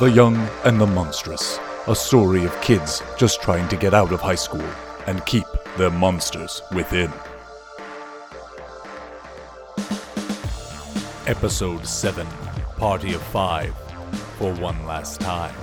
The Young and the Monstrous, a story of kids just trying to get out of high school and keep their monsters within. Episode 7 Party of Five for one last time.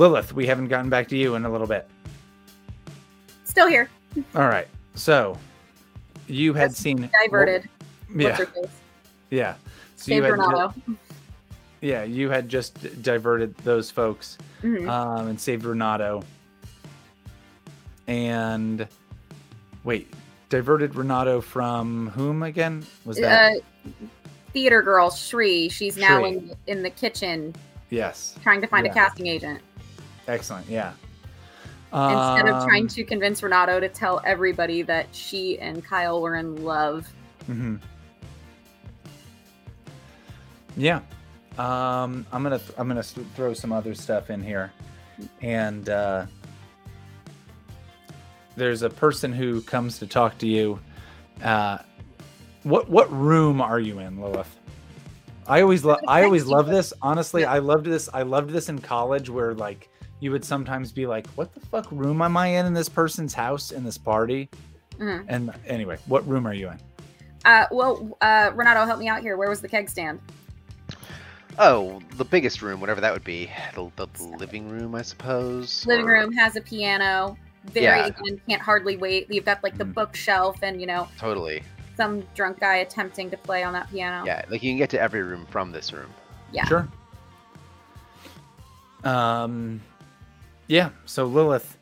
Lilith, we haven't gotten back to you in a little bit. Still here. All right. So you had That's seen Diverted. Yeah. What's her face? Yeah. So Saved you had yeah, you had just diverted those folks Mhm. um, and saved Renato. And wait, diverted Renato from whom again? Was that uh, theater girl Shri. She's now Shri. in in the kitchen yes? trying to find Yeah. a casting agent Excellent. Yeah. instead of trying Um, to convince Renato to tell everybody that she and Kyle were in love. hmm Yeah. Um, I'm gonna I'm gonna throw some other stuff in here, and uh, there's a person who comes to talk to you. Uh, what what room are you in, Lilith? I always love I always love this. Honestly, I loved this. I loved this in college, where like you would sometimes be like, "What the fuck room am I in in this person's house in this party?" Mhm. And anyway, what room are you in? Uh, well, uh, Renato, help me out here. Where was the keg stand? Oh, the biggest room, whatever that would be. The, the, the living room, I suppose. Living or- room has a piano. Very Yeah. again, can't hardly wait. You've got like the Mhm. bookshelf and you know Totally. some drunk guy attempting to play on that piano. Yeah, like you can get to every room from this room. Yeah. Sure. Um, yeah. So Lilith,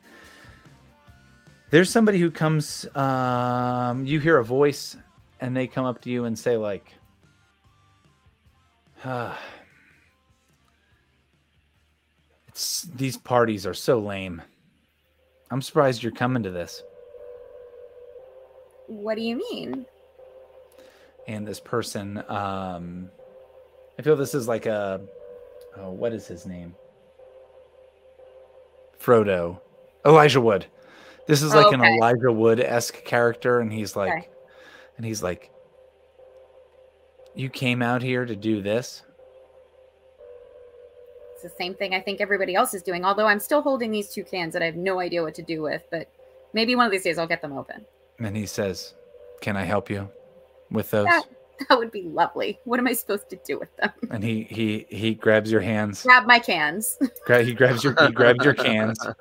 there's somebody who comes. Um, you hear a voice, and they come up to you and say like, ah, "It's these parties are so lame. I'm surprised you're coming to this." What do you mean? and this person um i feel this is like a oh what is his name frodo elijah wood this is like an Okay. elijah wood-esque character and he's like Okay. and he's like you came out here to do this It's the same thing I think everybody else is doing. Although I'm still holding these two cans that I have no idea what to do with, but maybe one of these days I'll get them open. and he says can i help you with those. That would be lovely. What am I supposed to do with them? and he he he grabs your hands Grab my cans. Gra- he grabs your he grabs your cans.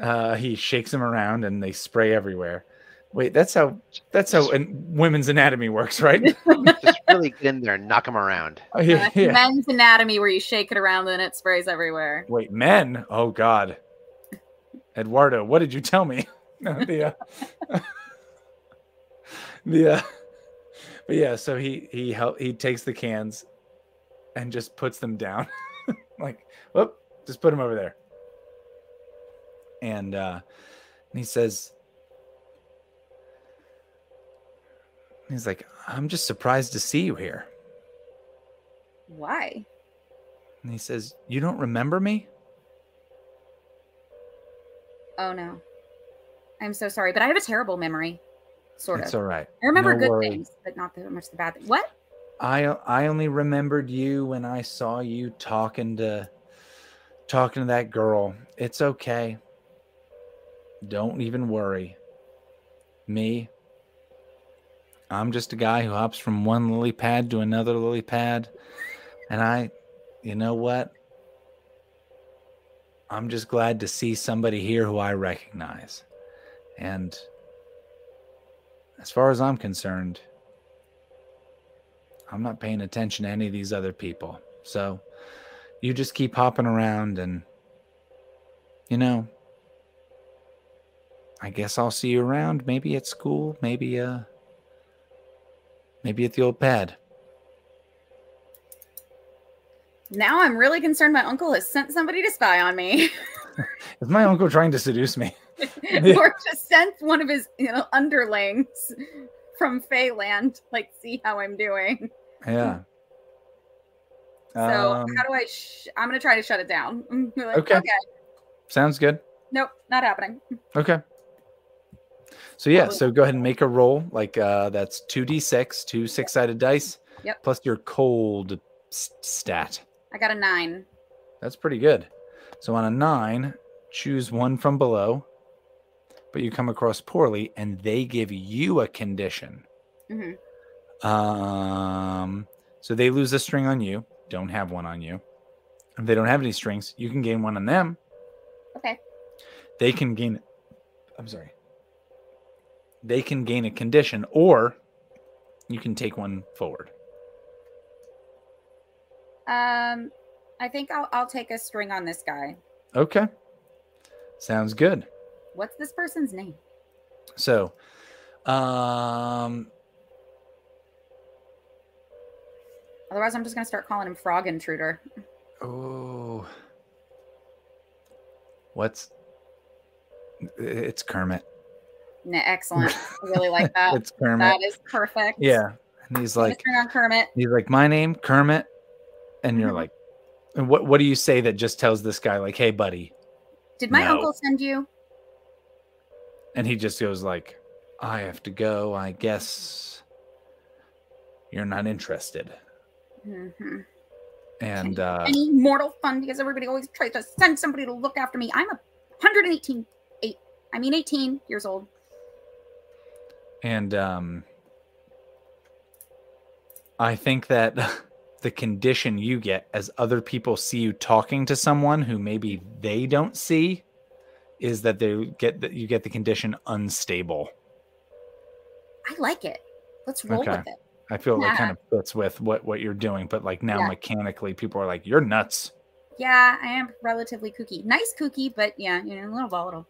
Uh, he shakes them around and they spray everywhere. Wait, that's how that's how an, women's anatomy works, right? Just really get in there and knock them around. Oh, yeah, Uh, yeah. Men's anatomy where you shake it around and it sprays everywhere. Wait, men? Oh God, Eduardo, what did you tell me? the uh, the uh, but yeah, so he he help he takes the cans and just puts them down, like whoop, just put them over there, and uh, and he says. He's like, I'm just surprised to see you here. Why? And he says, You don't remember me? Oh no. I'm so sorry, but I have a terrible memory. Sort it's of. all right. I remember No good worry. things, but not that much the bad things. What? I I only remembered you when I saw you talking to talking to that girl. It's okay. Don't even worry. Me, I'm just a guy who hops from one lily pad to another lily pad. And I, you know what? I'm just glad to see somebody here who I recognize. And as far as I'm concerned, I'm not paying attention to any of these other people. So you just keep hopping around and, you know, I guess I'll see you around. Maybe at school, maybe, uh, maybe at the old pad. Now I'm really concerned my uncle has sent somebody to spy on me. Is my uncle trying to seduce me? or just send one of his you know underlings from Feyland, like see how I'm doing. Yeah. So Um, how do I? Sh- I'm gonna try to shut it down. Like, Okay. Okay. sounds good. Nope. Not happening. Okay. So yeah, so go ahead and make a roll. Like uh that's two d six, two six sided dice, Yep. plus your cold stat. I got a nine. That's pretty good. So on a nine, choose one from below, but you come across poorly, and they give you a condition. hmm Um, so they lose a string on you. Don't have one on you. If they don't have any strings, you can gain one on them. Okay. They can gain. I'm sorry. They can gain a condition, or you can take one forward. Um, I think I'll I'll take a string on this guy. Okay. Sounds good. What's this person's name? So, um, Otherwise, I'm just gonna start calling him Frog Intruder. oh, what's it's Kermit. Nah, excellent. I really like that. It's Kermit. that is perfect. Yeah, and he's like, string on Kermit. he's like, my name Kermit, and you're Mhm. like, and what what do you say that just tells this guy like, hey, buddy, Did my No. uncle send you? And he just goes like, I have to go. I guess you're not interested, hmm and uh, Any mortal fun because everybody always tries to send somebody to look after me. I'm a 118, eight. I mean, 18 years old. And um, I think that the condition you get as other people see you talking to someone who maybe they don't see is that they get that you get the condition unstable. I like it. Let's roll Okay. with it. I feel like it kind of fits with what what you're doing, but like now Yeah. mechanically, people are like, "You're nuts." Yeah, I am relatively kooky. Nice kooky, but yeah, you know, a little volatile.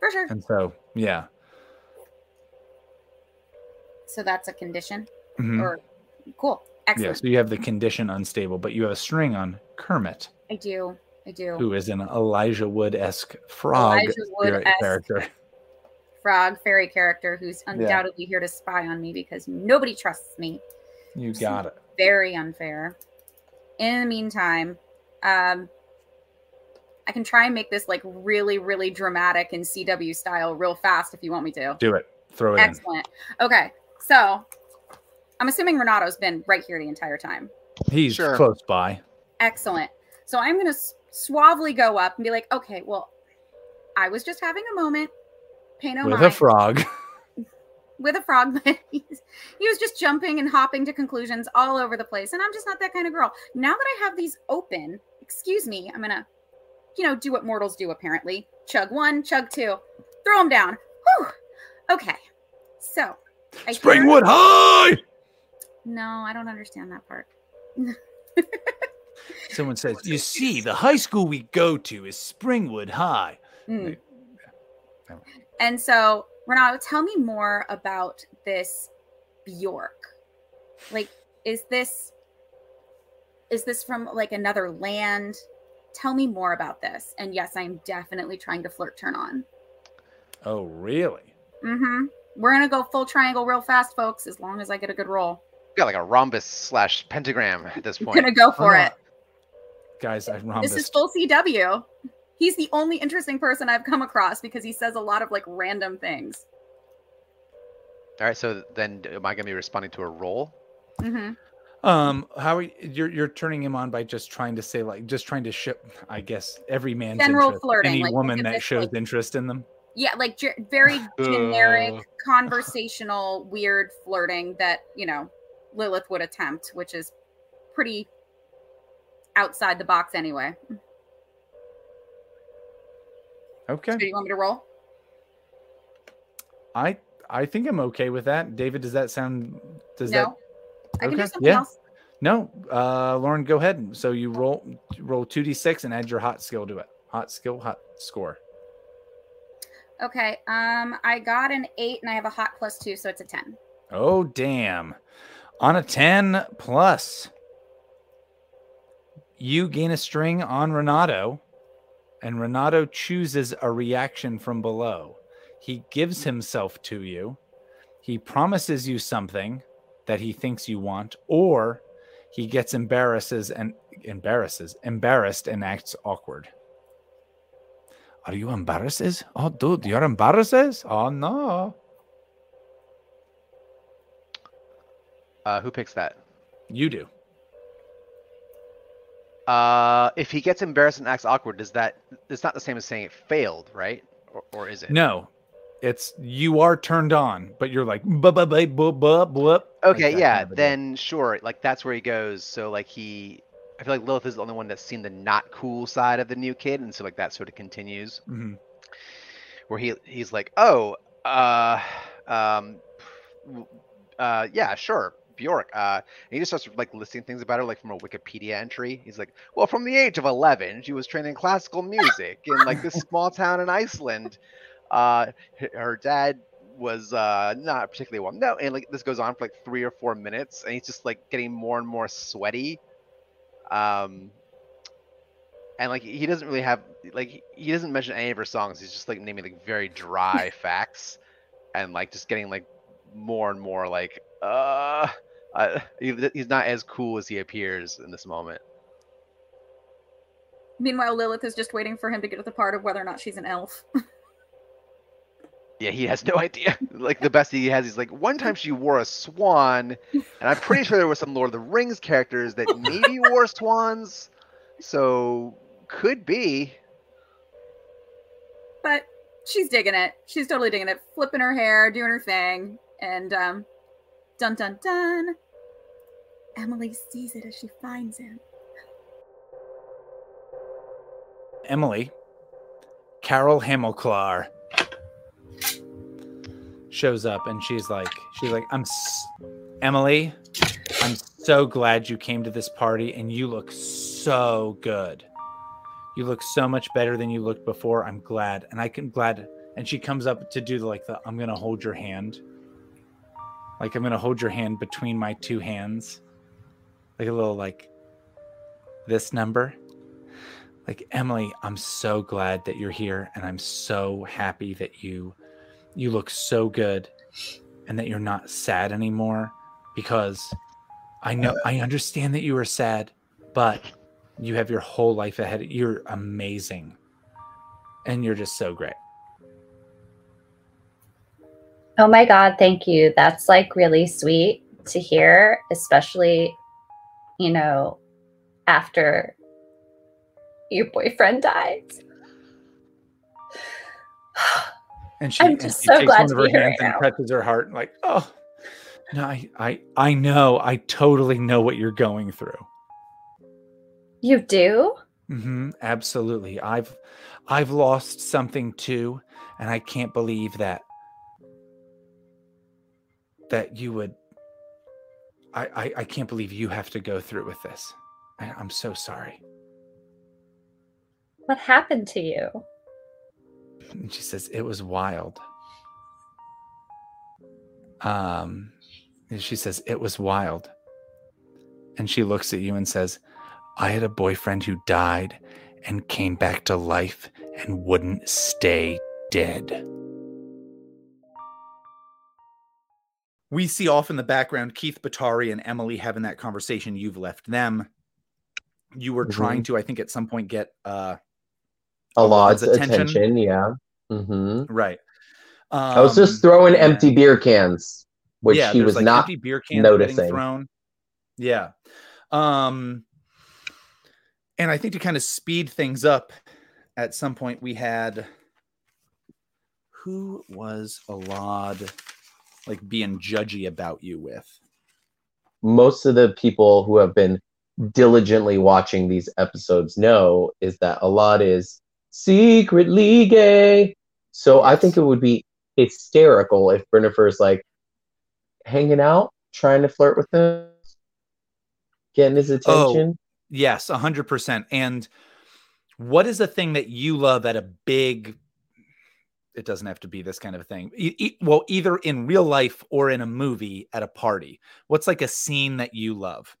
For sure. And so, yeah, So that's a condition. Mhm. Or cool. yeah. So you have the condition unstable, but you have a string on Kermit, I do. I do. who is an Elijah Wood esque frog Wood-esque. character. Frog fairy character who's undoubtedly here to spy on me because nobody trusts me. You got it. Very unfair. In the meantime, um, I can try and make this like really, really dramatic in CW style real fast if you want me to. Do it. Throw it in. Excellent. Okay, so I'm assuming Renato's been right here the entire time. He's Sure. close by. Excellent. So I'm going to suavely go up and be like, okay, well, I was just having a moment. Pay no with mind a frog. with a frog, but he's, he was just jumping and hopping to conclusions all over the place. And I'm just not that kind of girl. Now that I have these open, excuse me, I'm going to, you know, do what mortals do apparently. Chug one, chug two, throw them down. Whew. Okay. So, I hear- Springwood High. No, I don't understand that part. Someone says, "You see, the high school we go to is Springwood High." Mm. And so, Renato, tell me more about this Bjork. Like, is this is this from like another land? Tell me more about this. And yes, I'm definitely trying to flirt turn on. Oh, really? Mm-hmm. We're gonna go full triangle real fast, folks, as long as I get a good roll. Got like a rhombus slash pentagram at this I'm point. gonna go for it. Guys, I rhombus. This is full CW. He's the only interesting person I've come across because he says a lot of like random things. All right, so then am I gonna be responding to a roll? Mm-hmm. Um, how are you, you're you're turning him on by just trying to say like just trying to ship, I guess, every man's General interest, flirting, any like, woman that this, shows like- interest in them. Yeah, like ge- very generic, conversational, weird flirting that you know Lilith would attempt, which is pretty outside the box anyway. Okay, So do you want me to roll? I I think I'm okay with that. David, does that sound? Does no, that? I can do okay, something yeah. else. No, uh, Lauren, go ahead. So you roll roll two d six and add your hot skill to it. Hot skill, hot score. Okay, um, I got an eight and I have a hot plus two, so it's a ten. Oh damn! On a ten plus, you gain a string on Renato, and Renato chooses a reaction from below. He gives himself to you. He promises you something that he thinks you want, or he gets embarrasses and embarrasses, embarrassed, and acts awkward. Are you embarrassed? Oh, dude, you're embarrassed? Oh no. Uh, who picks that? You do. Uh, if he gets embarrassed and acts awkward, does that? It's not the same as saying it failed, right? Or, or is it? No, it's you are turned on, but you're like buh, buh, buh, buh, buh, buh, Okay, like yeah, kind of a deal. then sure. Like that's where he goes. So like he, I feel like Lilith is the only one that's seen the not cool side of the new kid, and so like that sort of continues. Mhm. where he he's like, oh, uh, um, uh, yeah, sure, Bjork. Uh, and he just starts like listing things about her, like from a Wikipedia entry. He's like, well, from the age of eleven, she was trained in classical music in like this small town in Iceland. Uh, her dad was uh not particularly well No, and like this goes on for like three or four minutes, and he's just like getting more and more sweaty. Um, and like he doesn't really have like he doesn't mention any of her songs. He's just like naming like very dry facts, and like just getting like more and more like uh, he, he's not as cool as he appears in this moment. Meanwhile, Lilith is just waiting for him to get to the part of whether or not she's an elf. Yeah, he has no idea. Like the best he has, he's like one time she wore a swan, and I'm pretty sure there were some Lord of the Rings characters that maybe wore swans, so could be. but she's digging it. She's totally digging it. Flipping her hair, doing her thing, and um, dun dun dun. Emily sees it as she finds him. Emily, Carol Hamilclar shows up and she's like, she's like, I'm s- Emily, I'm so glad you came to this party and you look so good. You look so much better than you looked before. I'm glad. And I can glad. And she comes up to do like the, I'm going to hold your hand. Like I'm to hold your hand between my two hands. Like a little like this number like Emily, I'm so glad that you're here and I'm so happy that you you look so good and that you're not sad anymore because I know I understand that you were sad, but you have your whole life ahead. You're amazing. And you're just so great. Oh my God, thank you. That's like really sweet to hear, especially, you know, after your boyfriend died. And she, and just she so takes glad one to of her hands right and touches her heart, like, oh no, I, I I know, I totally know what you're going through. You do? hmm absolutely. I've I've lost something too, and I can't believe that that you would. I I, I can't believe you have to go through with this. I, I'm so sorry. What happened to you? And she says it was wild. Um, and she says it was wild. And she looks at you and says, I had a boyfriend who died and came back to life and wouldn't stay dead. We see off in the background Keith Batari and Emily having that conversation. You've left them. You were Mhm. trying to, I think, at some point get uh Alad's attention. attention. yeah. hmm right. Um, I was just throwing yeah. empty beer cans, which yeah, he was like, not. beer cans noticing. thrown. Yeah. Um and I think to kind of speed things up at some point we had who was Alad like being judgy about you with? Most of the people who have been diligently watching these episodes know is that Alad is secretly gay. So I think it would be hysterical if Brennifer's like hanging out, trying to flirt with him, getting his Oh. attention. Yes, a hundred percent. And what is the thing that you love at a big? It doesn't have to be this kind of thing. E- e- well, either in real life or in a movie at a party. What's like a scene that you love?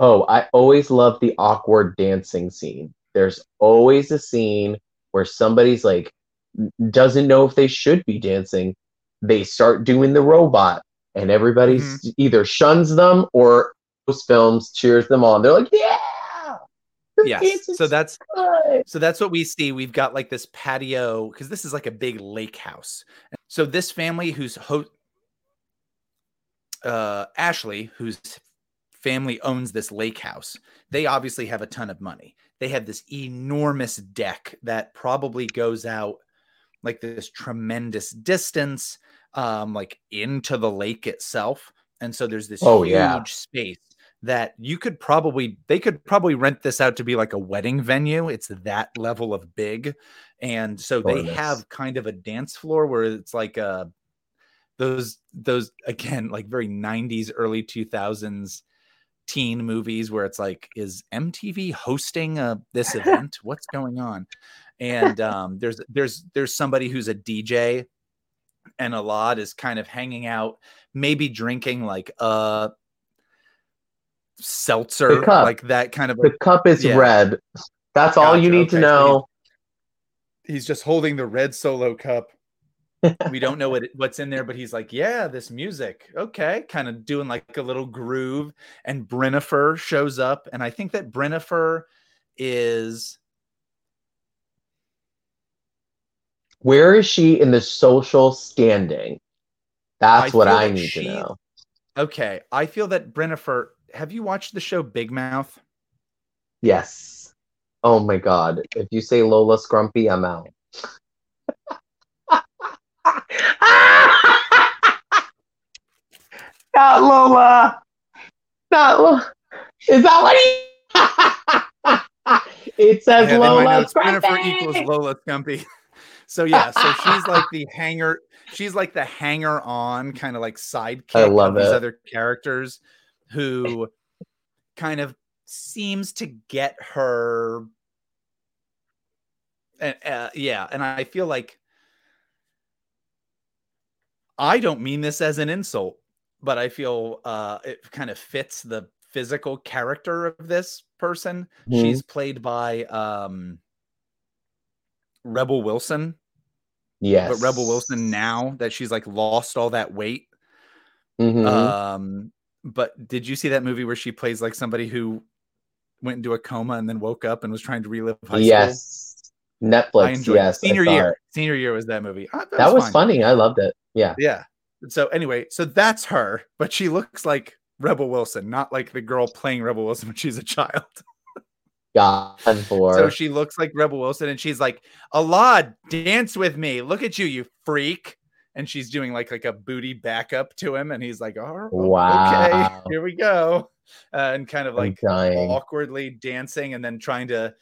Oh, I always love the awkward dancing scene. There's always a scene where somebody's like doesn't know if they should be dancing. They start doing the robot and everybody Mhm. either shuns them or most films cheers them on. They're like, "Yeah!" Yes. Jesus So that's Christ. so that's what we see. We've got like this patio because this is like a big lake house. So this family who's ho- uh, Ashley, whose family owns this lake house, they obviously have a ton of money. They have this enormous deck that probably goes out like this tremendous distance, um, like into the lake itself. And so there's this Oh, huge yeah. space that you could probably they could probably rent this out to be like a wedding venue. It's that level of big. And so they have kind of a dance floor where it's like uh those those again like very 90s early 2000s teen movies where it's like is MTV hosting uh this event what's going on and um there's there's there's somebody who's a DJ and Alad is kind of hanging out maybe drinking like a seltzer cup. like that kind of The cup is Yeah. red. That's all you Gotcha, need to okay, so know. he's just holding the red solo cup. we don't know what what's in there, but he's like, "Yeah, this music, okay," kind of doing like a little groove. And Brennifer shows up, and I think that Brennifer is Where is she in the social standing? That's I what I need she- to know. okay. I feel that Brennifer. Have you watched the show Big Mouth? Yes. Oh my god. If you say Lola Skumpy, I'm out. Not Lola. Not Lola. Is that what he... It says I have in my Lola Skumpy. equals Lola Skumpy. So yeah, so she's like the hanger. She's like the hanger on kind of like sidekick I love of these it. other characters who kind of seems to get her. And uh, yeah, and I feel like I don't mean this as an insult, but I feel uh, it kind of fits the physical character of this person. Mhm. She's played by um, Rebel Wilson, Yes. but Rebel Wilson now that she's like lost all that weight. Mhm. Um, but did you see that movie where she plays like somebody who went into a coma and then woke up and was trying to relive high school? yes. Netflix. I enjoyed yes. Senior year. it. Senior year was that movie. Ah, That was fine. funny. I loved it. Yeah. Yeah. So anyway, so that's her, but she looks like Rebel Wilson, not like the girl playing Rebel Wilson when she's a child. God for. So she looks like Rebel Wilson, and she's like, "Alad, dance with me. Look at you, you freak." And she's doing like like a booty backup to him, and he's like, "Oh, Wow. okay, here we go," uh, and kind of like awkwardly dancing, and then trying to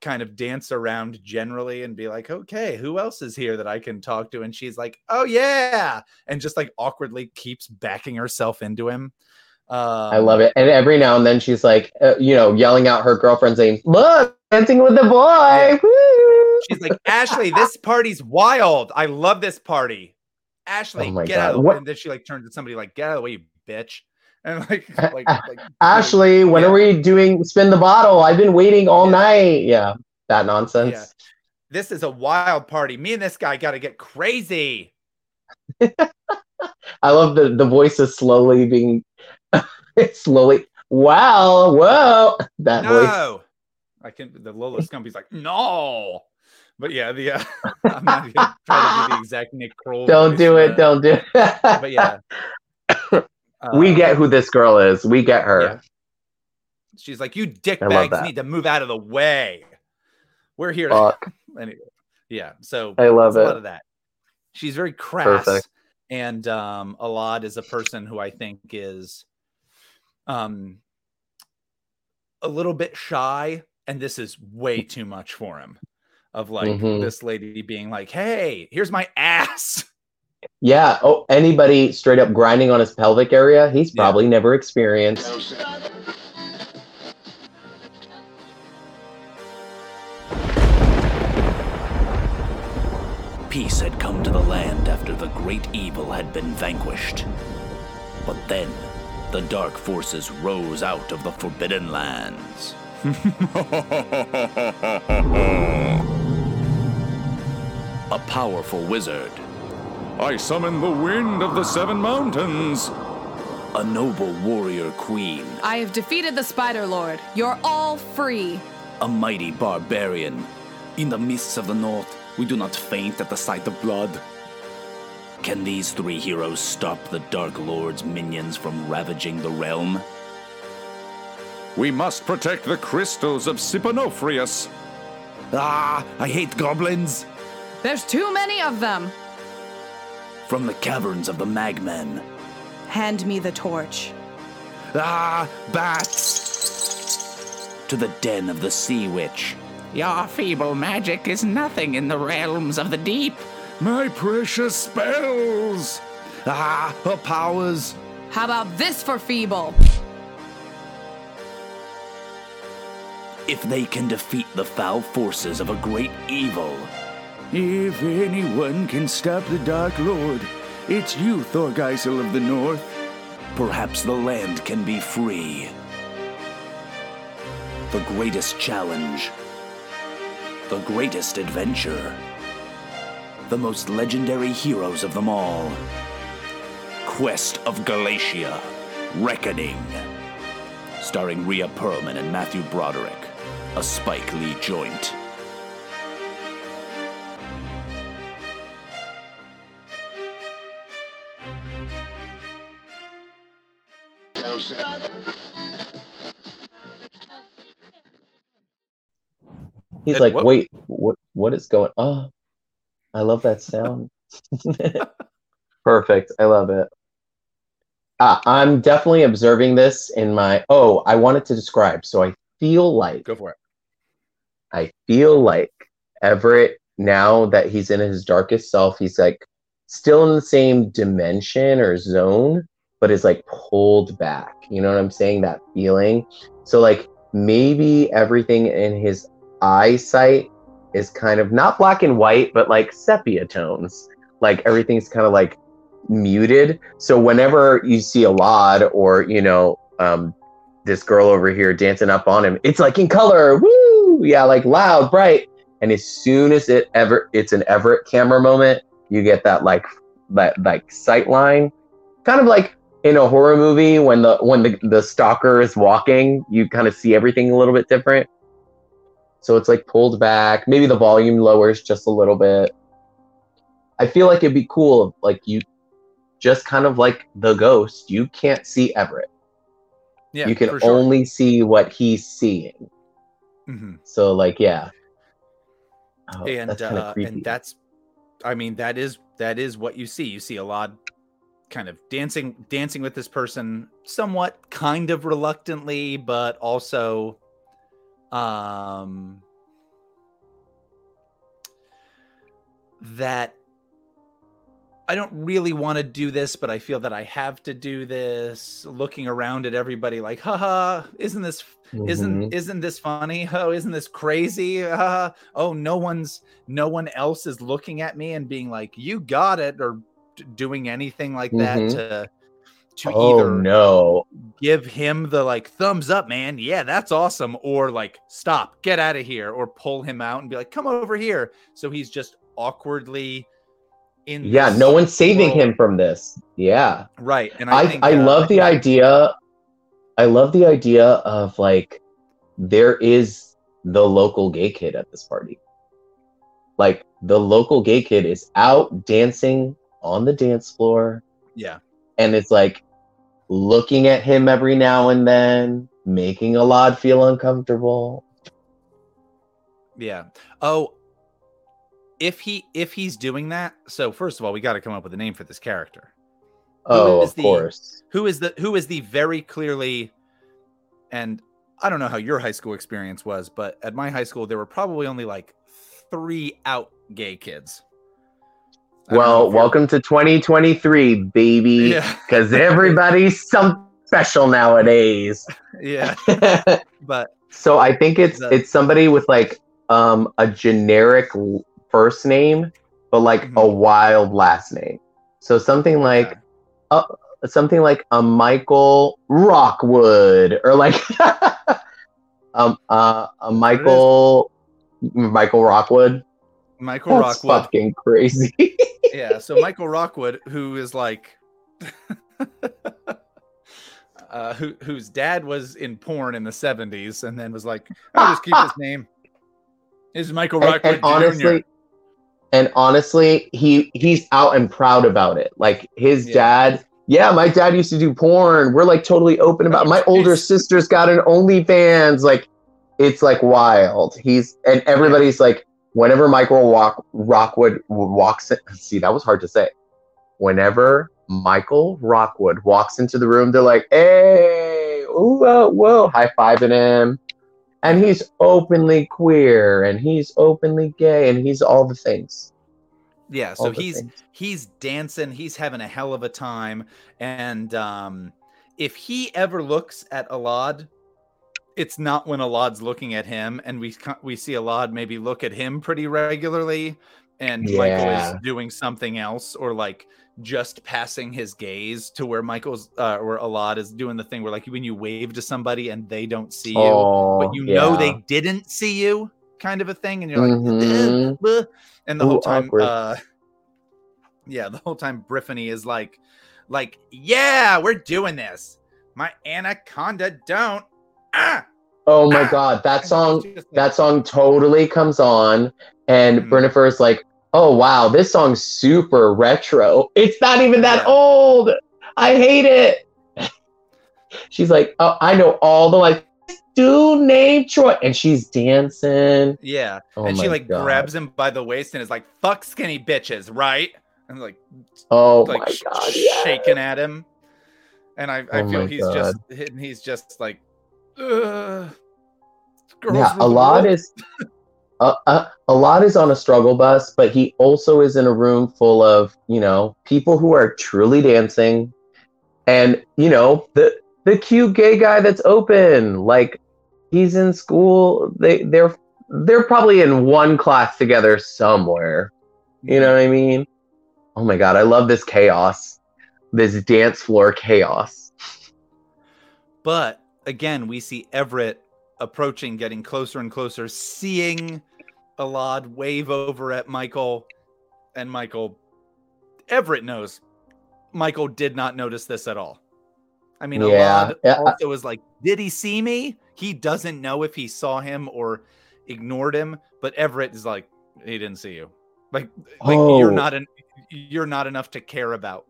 kind of dance around generally and be like, "Okay, who else is here that I can talk to?" And she's like, "Oh yeah," and just like awkwardly keeps backing herself into him. Um, I love it. And every now and then she's like, uh, you know, yelling out her girlfriend's name. Look, dancing with the boy. Yeah. She's like, Ashley, this party's wild. I love this party. Ashley, Oh get out of God. the way. And then she like turns to somebody like, get out of the way, you bitch. And like, like, like Ashley, when Yeah. are we doing spin the bottle? I've been waiting all Yeah. night. Yeah, that nonsense. This is a wild party. Me and this guy got to get crazy. I love the the voices slowly being slowly. Wow, whoa, that voice. I can, the Lola Skumpy's like, no. But yeah, the, uh, I'm not to try to do the exact Nick Kroll. Don't do it. uh, Don't do it. But yeah. we Uh, get who this girl is. We get her. Yeah. She's like, you dick bags need to move out of the way. We're here to anyway. Yeah, so I love it. a lot of that. She's very crass, Perfect. and um, Alad is a person who I think is um a little bit shy, and this is way too much for him. Of like Mhm. this lady being like, "Hey, here's my ass." Yeah. Oh, anybody straight up grinding on his pelvic area, he's Yeah. probably never experienced. Peace had come to the land after the great evil had been vanquished. But then, the dark forces rose out of the Forbidden Lands. A powerful wizard. I summon the wind of the seven mountains. a noble warrior queen, I have defeated the Spider Lord. You're all free. a mighty barbarian. In the mists of the north, we do not faint at the sight of blood. Can these three heroes stop the Dark Lord's minions from ravaging the realm? We must protect the crystals of Siponofrius. Ah, I hate goblins! There's too many of them. From the caverns of the Magmen. Hand me the torch. Ah, bats! To the den of the Sea Witch. Your feeble magic is nothing in the realms of the deep. My precious spells! Ah, her powers! How about this for feeble? If they can defeat the foul forces of a great evil, If anyone can stop the Dark Lord, it's you, Thorgeisel of the North. perhaps the land can be free. The greatest challenge, the greatest adventure, the most legendary heroes of them all. Quest of Galatia, Reckoning. Starring Rhea Perlman and Matthew Broderick, a Spike Lee joint. He's And like, what- wait, what? What is going? Oh, I love that sound. Perfect. I love it. Uh, I'm definitely observing this in my. Oh, I wanted to describe. So I feel like Go for it. I feel like Everett, now that he's in his darkest self, he's like still in the same dimension or zone, but is like pulled back. You know what I'm saying? That feeling. So, like, maybe everything in his eyesight is kind of not black and white, but like sepia tones. Like, everything's kind of like muted. So, whenever you see Alad or, you know, um, this girl over here dancing up on him. It's like in color, woo, yeah, like loud, bright. And as soon as it ever, it's an Everett camera moment, you get that like that like sight line, kind of like in a horror movie when the when the the stalker is walking, you kind of see everything a little bit different. So it's like pulled back. Maybe the volume lowers just a little bit. I feel like it'd be cool if like you just kind of like the ghost, you can't see Everett Yeah, you can sure. only see what he's seeing. Mhm. So like yeah. Oh, and that's uh, and that's i mean that is that is what you see you see Alad kind of dancing dancing with this person somewhat kind of reluctantly but also um that I don't really want to do this, but I feel that I have to do this. Looking around at everybody, like, haha, isn't this isn't Mhm. isn't this funny? Oh, isn't this crazy? Uh, oh, no one's no one else is looking at me and being like, "You got it," or doing anything like that Mhm. to to oh either no. give him the like thumbs up, man. Yeah, that's awesome, or like stop, get out of here, or pull him out and be like, "Come over here." So he's just awkwardly in. Yeah, no one's saving world. him from this. Yeah. Right, and I I, think, I uh, love the yeah. idea. I love the idea of like there is the local gay kid at this party. Like the local gay kid is out dancing on the dance floor Yeah, and it's like looking at him every now and then, making Alad feel uncomfortable. yeah. Oh, if he if he's doing that, so first of all, we got to come up with a name for this character. Oh, of the- course. Who is the who is the very clearly, and I don't know how your high school experience was, but at my high school there were probably only like three out gay kids. I Well, welcome to 2023, baby. Yeah, Because everybody's some special nowadays. yeah, but so I think it's The- it's somebody with like um a generic l- first name, but like a Mhm. wild last name. So something like uh, something like a Michael Rockwood or like um uh, a Michael Michael Rockwood. Michael That's Rockwood. fucking crazy. yeah so michael rockwood who is like uh, who whose dad was in porn in the '70s, and then was like, "I'll just keep his name." This is Michael And, Rockwood and honestly, Jr. and honestly, he he's out and proud about it. Like his Yeah. dad, yeah, my dad used to do porn. We're like totally open about. My older sister's got an OnlyFans. Like it's like wild. He's and everybody's like, whenever Michael Walk, Rockwood walks in, see that was hard to say. Whenever Michael Rockwood walks into the room, they're like, "Hey, ooh, whoa, whoa!" high fiving him, and he's openly queer, and he's openly gay, and he's all the things. Yeah, so he's things. he's dancing, he's having a hell of a time, and um, if he ever looks at Alad, it's not when Alad's looking at him, and we we see Alad maybe look at him pretty regularly, and Michael is doing something else, or like just passing his gaze to where Michael's uh, where Alad is doing the thing where like when you wave to somebody and they don't see you, Oh, but you know they didn't see you, kind of a thing, and you're like, Mhm. "Eh, eh," and the Ooh, whole time, uh, yeah, the whole time Briffany is like, like, yeah, we're doing this. My anaconda don't. Ah, Oh my Ah! god, that song it's just like- that song totally comes on and Mhm. Is like, "Oh wow, this song's super retro. It's not even that old. I hate it." she's like, "Oh, I know all the like dude name Troy," and she's dancing. yeah, Oh and she like God. grabs him by the waist and is like, "Fuck skinny bitches, right?" And like, Oh like my god, shaking at him, and I, I Oh feel he's just and he's just like, Ugh. Girls yeah, a lot world." is uh, uh, Alad is on a struggle bus, but he also is in a room full of you know people who are truly dancing, and you know the the cute gay guy that's open, like he's in school. They they're they're probably in one class together somewhere. You know what I mean? Oh my god, I love this chaos, this dance floor chaos. But again, we see Everett approaching, getting closer and closer, seeing Alad wave over at Michael, and Michael, Everett knows. Michael did not notice this at all. I mean, Yeah, Alad yeah, also was like, "Did he see me?" He doesn't know if he saw him or ignored him, but Everett is like, "He didn't see you." Like, like you're Oh. not an, you're not enough to care about.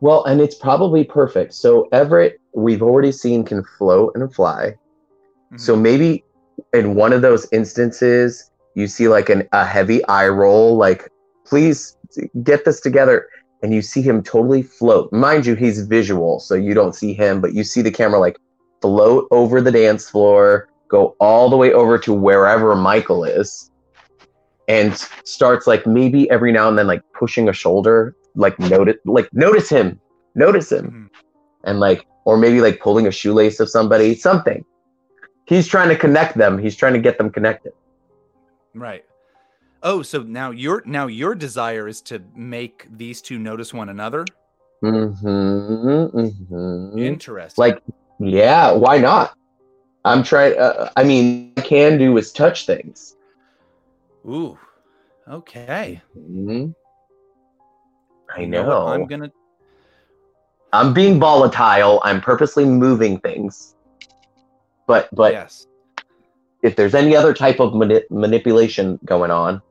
Well, and it's probably perfect. So Everett, we've already seen can float and fly. So Mhm. maybe in one of those instances, you see like an, a heavy eye roll, like, please get this together. And you see him totally float. Mind you, he's visual, so you don't see him, but you see the camera like float over the dance floor, go all the way over to wherever Michael is, and starts like maybe every now and then like pushing a shoulder, like notice like notice him, notice him Mhm. and like or maybe like pulling a shoelace of somebody something he's trying to connect them he's trying to get them connected Right. Oh, so now your now your desire is to make these two notice one another. mm-hmm, mm-hmm. Interesting. like yeah why not i'm trying uh, i mean i can do is touch things ooh, okay. Mhm. i You know. I'm gonna. i'm being volatile i'm purposely moving things but but yes. if there's any other type of mani- manipulation going on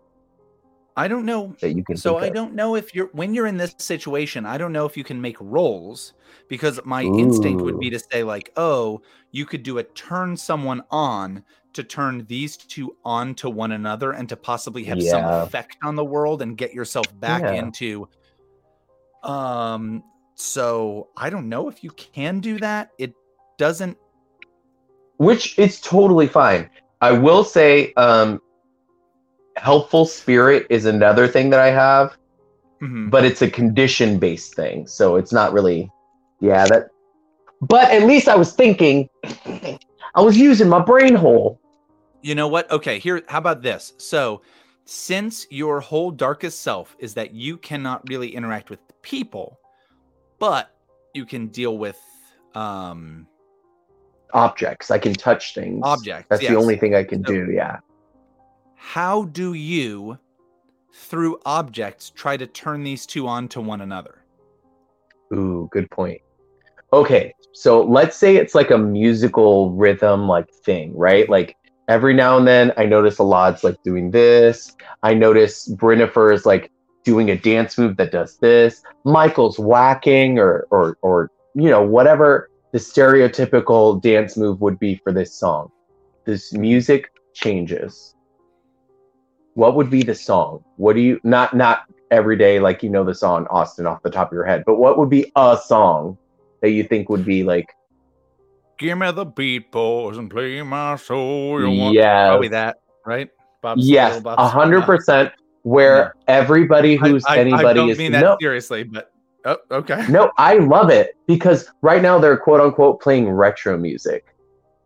I don't know. that you can So I of. don't know if you're when you're in this situation. I don't know if you can make rolls because my instinct would be to say like, oh, you could do a turn someone on to turn these two on to one another and to possibly have some effect on the world and get yourself back Yeah. into. Um. So I don't know if you can do that. It doesn't. Which it's totally fine. I will say, um, helpful spirit is another thing that I have, Mhm. but it's a condition based thing, so it's not really, yeah. That, but at least I was thinking, I was using my brain hole. You know what? Okay, here, how about this? So, since your whole darkest self is that you cannot really interact with people, but you can deal with um Objects, I can touch things. objects. That's yes. the only thing I can So- do. Yeah. How do you through objects try to turn these two on to one another? Ooh, good point. okay, so let's say it's like a musical rhythm like thing, right? Like every now and then I notice Alad's like doing this. I notice Brennifer is like doing a dance move that does this. Michael's whacking or or or you know, whatever the stereotypical dance move would be for this song. This music changes. What would be the song? What do you not not every day like you know the song Austin off the top of your head, but what would be a song that you think would be like Give me the beat, boys, and play my soul. You want- Yes. Probably that, right? Bob yes, a hundred percent where everybody I- who's I, I, anybody don't is mean that no seriously, but oh, okay. no I love it because right now they're quote unquote playing retro music.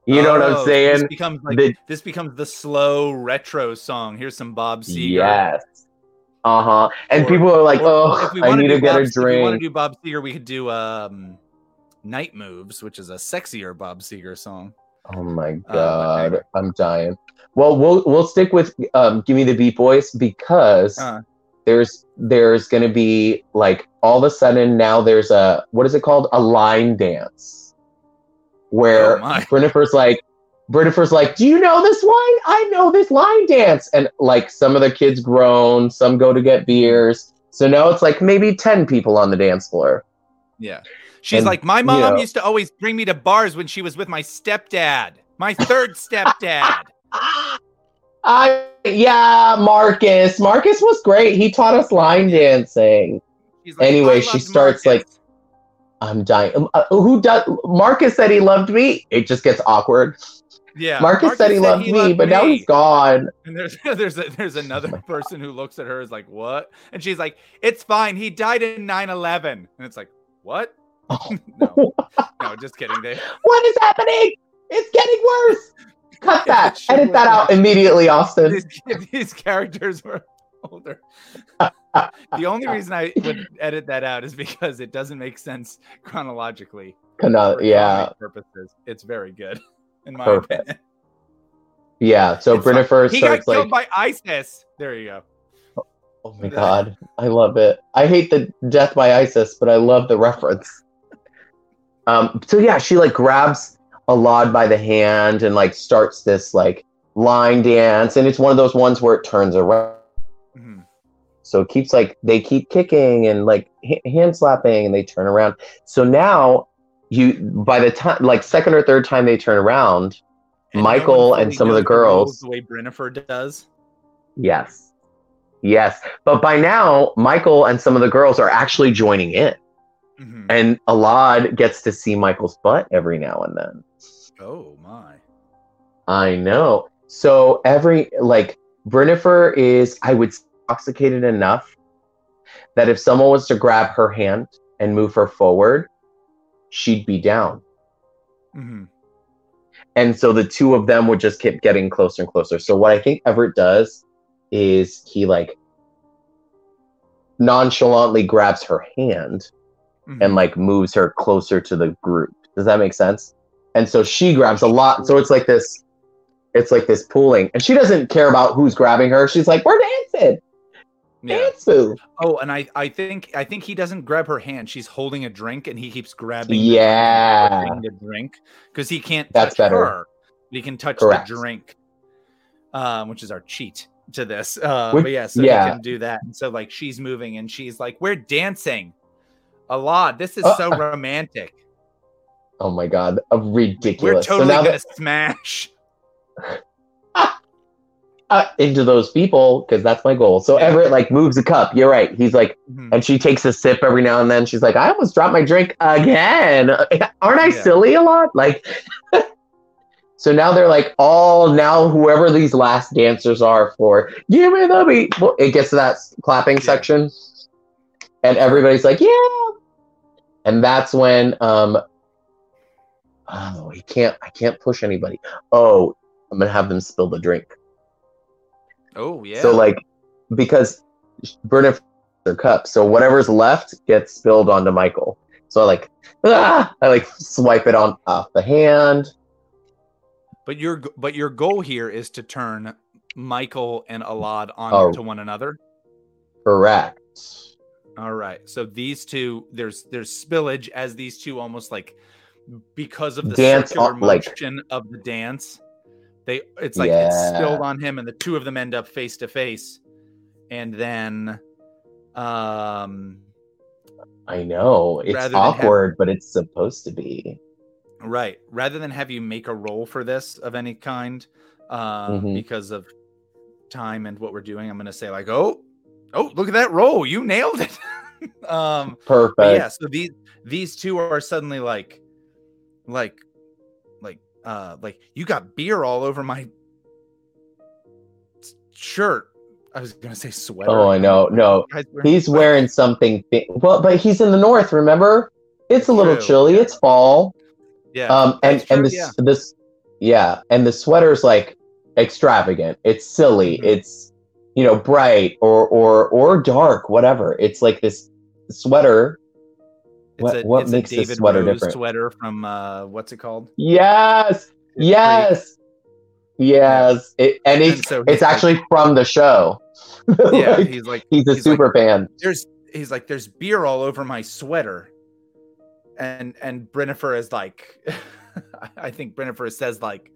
You know what Oh, I'm saying? This becomes like The- this becomes the slow retro song. Here's some Bob Seger. Yes. Uh huh. And Or- people are like, "Oh, I need to get Bob, a If we want to do Bob Seger, we could do um, Night Moves, which is a sexier Bob Seger song. Oh my but god, anyway. I'm dying. Well, we'll we'll stick with um, "Give Me the Beat Boys" because Uh. there's there's gonna be like all of a sudden now there's a what is it called a line dance where Oh. Brennifer's like Brennifer's like, "Do you know this line? I know this line dance." And like some of the kids grown, some go to get beers. So now it's like maybe ten people on the dance floor. Yeah. She's And, like, my you mom know- used to always bring me to bars when she was with my stepdad, my third stepdad. I yeah, Marcus. Marcus was great. He taught us line dancing. Like, Anyway, she loved starts, like, I'm dying. Um, uh, who does? Marcus said he loved me. It just gets awkward. yeah. Marcus, said he loved me, but now he's gone. And there's there's a, there's another person who looks at her is like, what? And she's like, it's fine. He died in 9/11. And it's like, what? no, no, just kidding. They What is happening? It's getting worse. Cut that. Edit that out immediately, Austin. these, these characters were older. The only reason I would edit that out is because it doesn't make sense chronologically. Yeah, purposes. It's very good, in my Perfect. opinion. yeah. So It's. Brennifer He got starts killed like, by ISIS. There you go. oh my god, I love it. I hate the death by ISIS, but I love the reference. Um. So yeah, she like grabs Alad by the hand and like starts this like line dance, and it's one of those ones where it turns around. Mhm. So it keeps like they keep kicking and like h- hand slapping and they turn around. So now you by the time like second or third time they turn around, And no Michael and some of the girls. the way Brennifer does. Yes. Yes. But by now, Michael and some of the girls are actually joining in. Mhm. And Alad gets to see Michael's butt every now and then. Oh my. I know. So every like Brennifer is, I would say, intoxicated enough that if someone was to grab her hand and move her forward, she'd be down. Mm-hmm. And so the two of them would just keep getting closer and closer. So what I think Everett does is he like nonchalantly grabs her hand Mhm. and like moves her closer to the group. Does that make sense? And so she grabs Alad. So it's like this, it's like this pooling, and she doesn't care about who's grabbing her. She's like, "We're dancing, Yeah. Oh, and I, I think I think he doesn't grab her hand. She's holding a drink, and he keeps grabbing. Yeah. drink and pushing the drink because he can't That's touch better. her. He can touch Correct. the drink, um, which is our cheat to this. Uh, Which- but yeah, so yeah. he can do that. And so like she's moving, and she's like, "We're dancing a lot. This is Uh, so romantic. Oh my god, a ridiculous. We're totally so now gonna that smash." uh, into those people, because that's my goal. So Yeah. Everett like moves a cup. You're right. He's like, Mhm. and she takes a sip every now and then. She's like, I almost dropped my drink again. Aren't I Yeah. silly a lot? Like, so now they're like, all now whoever these last dancers are for, give me the beat. Well, it gets to that clapping Yeah. section, and everybody's like, yeah. And that's when, um, oh, he can't, I can't push anybody. Oh, I'm gonna have them spill the drink. Oh yeah. So like because Brennan their cup, so whatever's left gets spilled onto Michael. So I like ah, I like swipe it on off the hand. But your g- but your goal here is to turn Michael and Alad on Oh. to one another. Correct. All right. So these two, there's there's spillage as these two almost like because of the Dance circular on- like- motion of the dance. They it's like it's spilled on him, and the two of them end up face to face, and then um I know it's than have- awkward, but it's supposed to be. Right. Rather than have you make a roll for this of any kind, uh, Mhm. because of time and what we're doing, I'm gonna say like, oh, oh, look at that roll, you nailed it. um, Perfect. yeah. So these these two are suddenly like, like, uh, like you got beer all over my shirt. I was gonna say sweater. Oh, I know. No, he's wearing something. Thi- well, but he's in the north. Remember, it's a little True. chilly. It's fall. Yeah. Um, and true, and this yeah. this yeah, and the sweater's like extravagant. It's silly. Mhm. It's you know bright or or or dark, whatever. It's like this sweater. It's what- a, what it's makes this David sweater Rose different? sweater from uh, what's it called? Yes, yes, yes. It, and And it's so it's like- actually from the show. Yeah, Like, he's like he's a he's like, super fan. there's he's like there's beer all over my sweater and and Brennifer is like I think Brennifer says like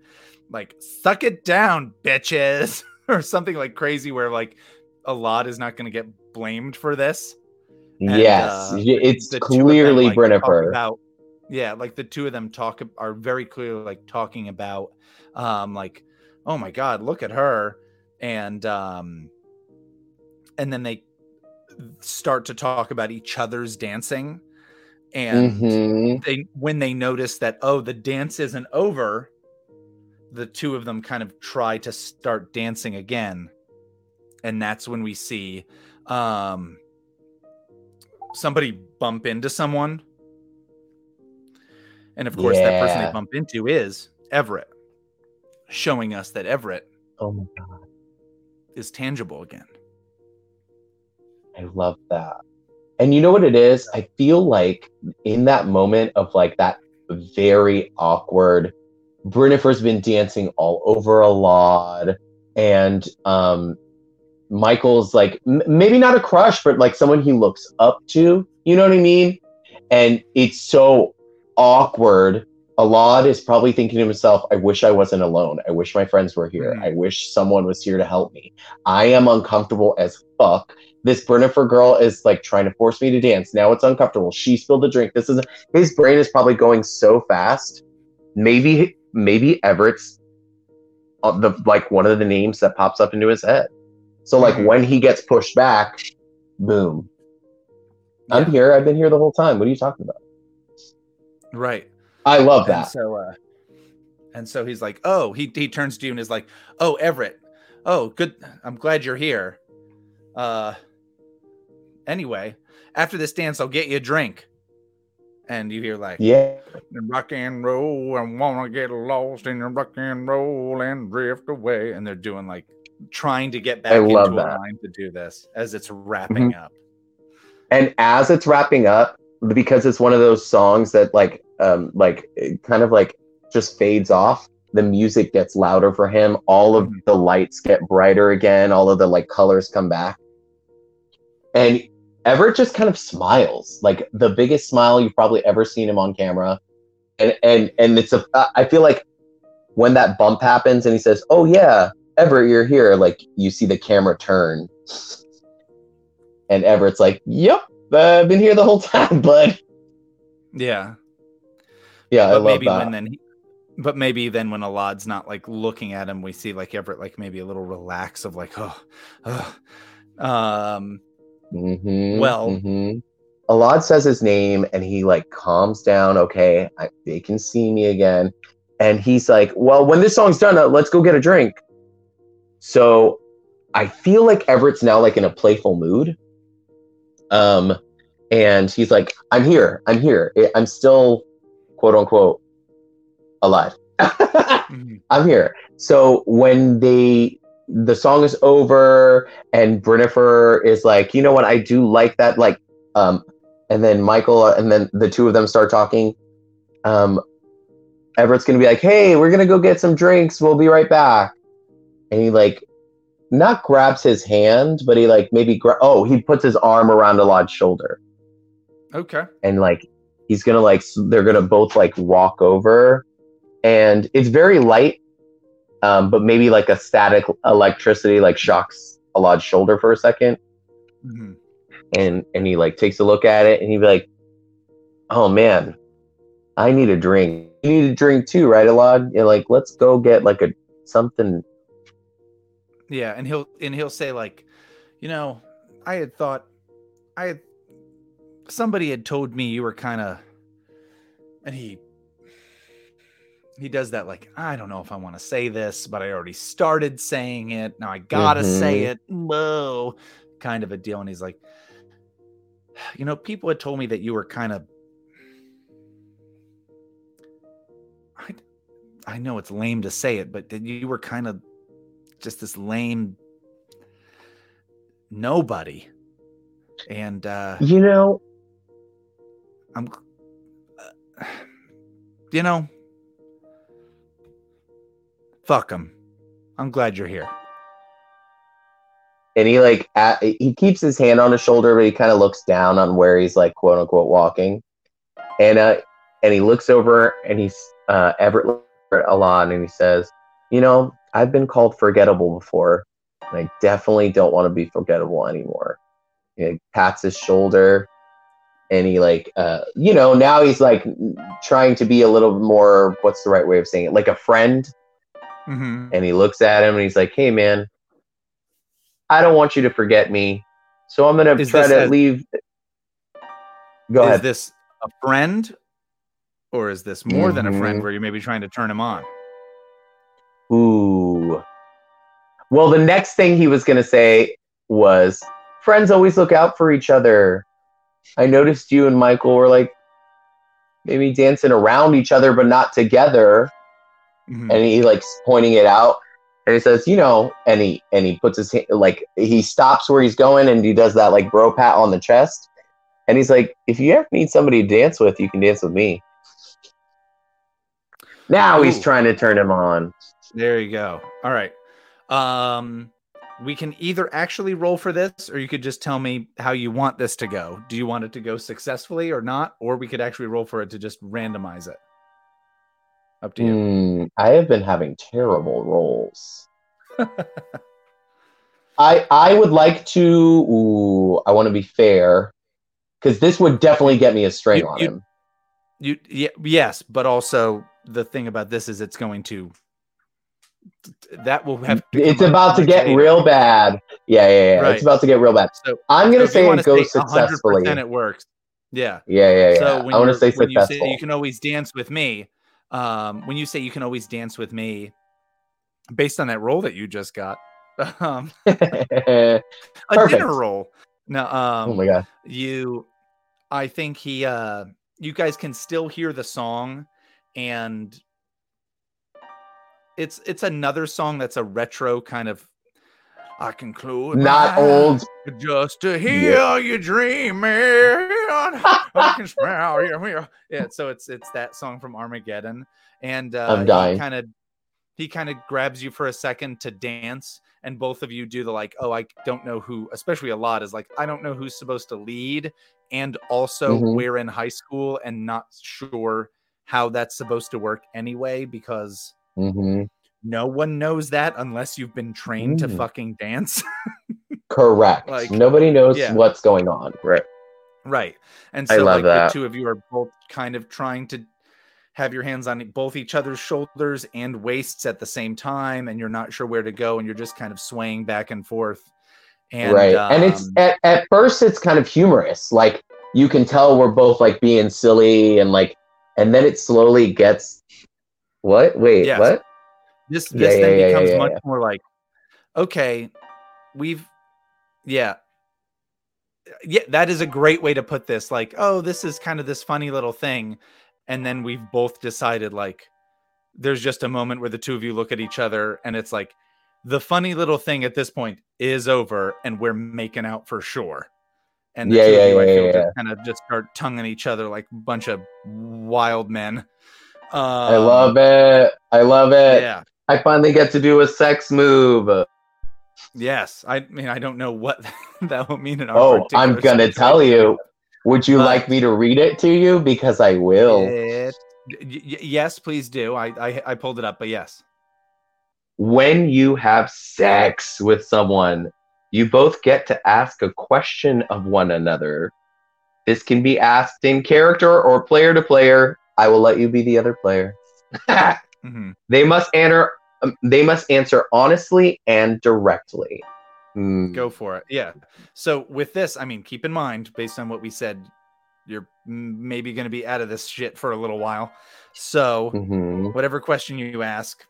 like suck it down bitches or something like crazy where like Alad is not going to get blamed for this And, yes, uh, it's of them, clearly like, Brennifer. about- yeah like the two of them talk are very clearly like talking about um like oh my god look at her and um and then they start to talk about each other's dancing and Mhm. they when they notice that oh the dance isn't over the two of them kind of try to start dancing again and that's when we see um somebody bump into someone. And of course that person they bump into is everett. Showing us that everett Oh my god, is tangible again. I love that. And you know what it is? I feel like in that moment of like that very awkward, Brennifer's been dancing all over Alad, and um, Michael's like m- maybe not a crush, but like someone he looks up to. You know what I mean? And it's so awkward. Alad is probably thinking to himself, I wish I wasn't alone. I wish my friends were here. I wish someone was here to help me. I am uncomfortable as fuck. This Brennifer girl is like trying to force me to dance. Now it's uncomfortable. She spilled a drink. This is his brain is probably going so fast. Maybe maybe Everett's uh, the like one of the names that pops up into his head. So like when he gets pushed back, boom. I'm here. I've been here the whole time. What are you talking about? right I love And that. so, uh, and so he's like, "Oh," he he turns to you and is like, "Oh, Everett. Oh, good. I'm glad you're here. Uh, anyway, after this dance, I'll get you a drink." And you hear like, Yeah. rock and roll, and wanna get lost in your rock and roll and drift away." And they're doing like trying to get back I into love a that. Mm-hmm. line to do this as it's wrapping up. and as it's wrapping up because it's one of those songs that like um like it kind of like just fades off the music gets louder for him all of Mhm. the lights get brighter again all of the like colors come back and everett just kind of smiles like the biggest smile you've probably ever seen him on camera and and and it's a i feel like when that bump happens and he says oh yeah everett you're here like you see the camera turn and Everett's like, "Yep, I've been here the whole time, bud." Yeah. Yeah, I but love maybe that. when then he, but maybe then when Alad's not like looking at him, we see like Everett like maybe a little relax of like oh, oh. um Mhm, well- mhm. Alad says his name, and he like calms down. Okay, I, they can see me again, and he's like, "Well, when this song's done, uh, let's go get a drink." So, I feel like Everett's now like in a playful mood. Um, and he's like, "I'm here. I'm here. I'm still, quote unquote, alive." mhm. I'm here. So when they the song is over and Brennifer is like, you know what, I do like that, like, um, and then Michael and then the two of them start talking. Um, Everett's gonna be like, hey, we're gonna go get some drinks. We'll be right back. And he like not grabs his hand, but he like maybe gra- oh he puts his arm around Alad's shoulder Okay. and like he's gonna like they're gonna both like walk over, and it's very light, um, but maybe like a static electricity like shocks Alad's shoulder for a second, Mhm. and and he like takes a look at it and he'd be like, "Oh man, I need a drink. You need a drink too, right, Alad? You're like, let's go get like a something." Yeah, and he'll and he'll say like, you know, I had thought, I had somebody had told me you were kind of, and he he does that like I don't know if I want to say this, but I already started saying it. Now I gotta say Mhm. it. Whoa, kind of a deal. And he's like, you know, people had told me that you were kind of. I, I know it's lame to say it, but that you were kind of just this lame nobody. And uh You know, I'm uh, you know fuck him. I'm glad you're here. and he like at, he keeps his hand on his shoulder, but he kind of looks down on where he's like quote unquote walking, and uh, and he looks over and he's uh, Everett Alon and he says, "You know, I've been called forgettable before, and I definitely don't want to be forgettable anymore." He pats his shoulder, and he like uh, you know now he's like trying to be a little more what's the right way of saying it like a friend Mm-hmm. and he looks at him and he's like, "Hey, man, I don't want you to forget me, so I'm gonna Is try to a- leave." Go is ahead. this a friend or is this more than a friend Mhm. where you may be trying to turn him on? Well, the next thing he was gonna say was, "Friends always look out for each other." I noticed you and Michael were like maybe dancing around each other, but not together. Mhm. and he like pointing it out and he says you know and he and he puts his hand like he stops where he's going and he does that like bro pat on the chest and he's like if you ever need somebody to dance with you can dance with me now he's trying to turn him on There you go. All right. Um we can either actually roll for this or you could just tell me how you want this to go. Do you want it to go successfully or not? Or we could actually roll for it to just randomize it. Up to you. Hmm, i have been having terrible rolls i i would like to ooh i want to be fair because this would definitely get me a string You- on you- him You yeah, yes, but also the thing about this is it's going to that will have it's about to get real bad yeah yeah yeah Right. it's about to get real bad So i'm gonna you say it goes say 100% it works. Yeah. Yeah, yeah, yeah. So when I want to say when you say successful. you can always dance with me, um, when you say you can always dance with me, based on that role that you just got, um, a dinner roll. No, um, oh my god. you, I think he, uh, you guys can still hear the song, and it's it's another song that's a retro kind of. I can close Not old. just to hear you dreaming. I can smell you. Yeah, so it's it's that song from Armageddon, and uh, I'm dying. Kind of, he kind of grabs you for a second to dance, and both of you do the like, oh, I don't know who, especially Alad is like, I don't know who's supposed to lead, and also Mhm. we're in high school and not sure how that's supposed to work anyway because hmm no one knows that unless you've been trained to Mm. fucking dance. Correct. Like, Nobody knows yeah. what's going on. Right. Right. And so like that. the two of you are both kind of trying to have your hands on both each other's shoulders and waists at the same time and you're not sure where to go and you're just kind of swaying back and forth. And right. and it's um, at, at first it's kind of humorous. Like you can tell we're both like being silly and like and then it slowly gets what? Wait, Yes. what? this this yeah, then yeah, becomes yeah, much more like okay, we've yeah. Yeah, that is a great way to put this. Like, oh, this is kind of this funny little thing. And then we've both decided like there's just a moment where the two of you look at each other and it's like the funny little thing at this point is over and we're making out for sure. And the Yeah, two yeah, of you, I yeah, feel, yeah, kind of just start tonguing each other like a bunch of wild men. Um, I love it. I love it. Yeah. I finally get to do a sex move. Yes, I mean I don't know what that will mean in our. Oh, I'm gonna tell you. Would you But- like me to read it to you? Because I will. It- y- yes, please do. I, I I pulled it up, but yes. When you have sex with someone, you both get to ask a question of one another. This can be asked in character or player to player. I will let you be the other player. hmm they must answer. um, They must answer honestly and directly. Hmm. Go for it. Yeah. So with this, I mean, keep in mind, based on what we said, you're maybe going to be out of this shit for a little while. So Mhm. whatever question you ask,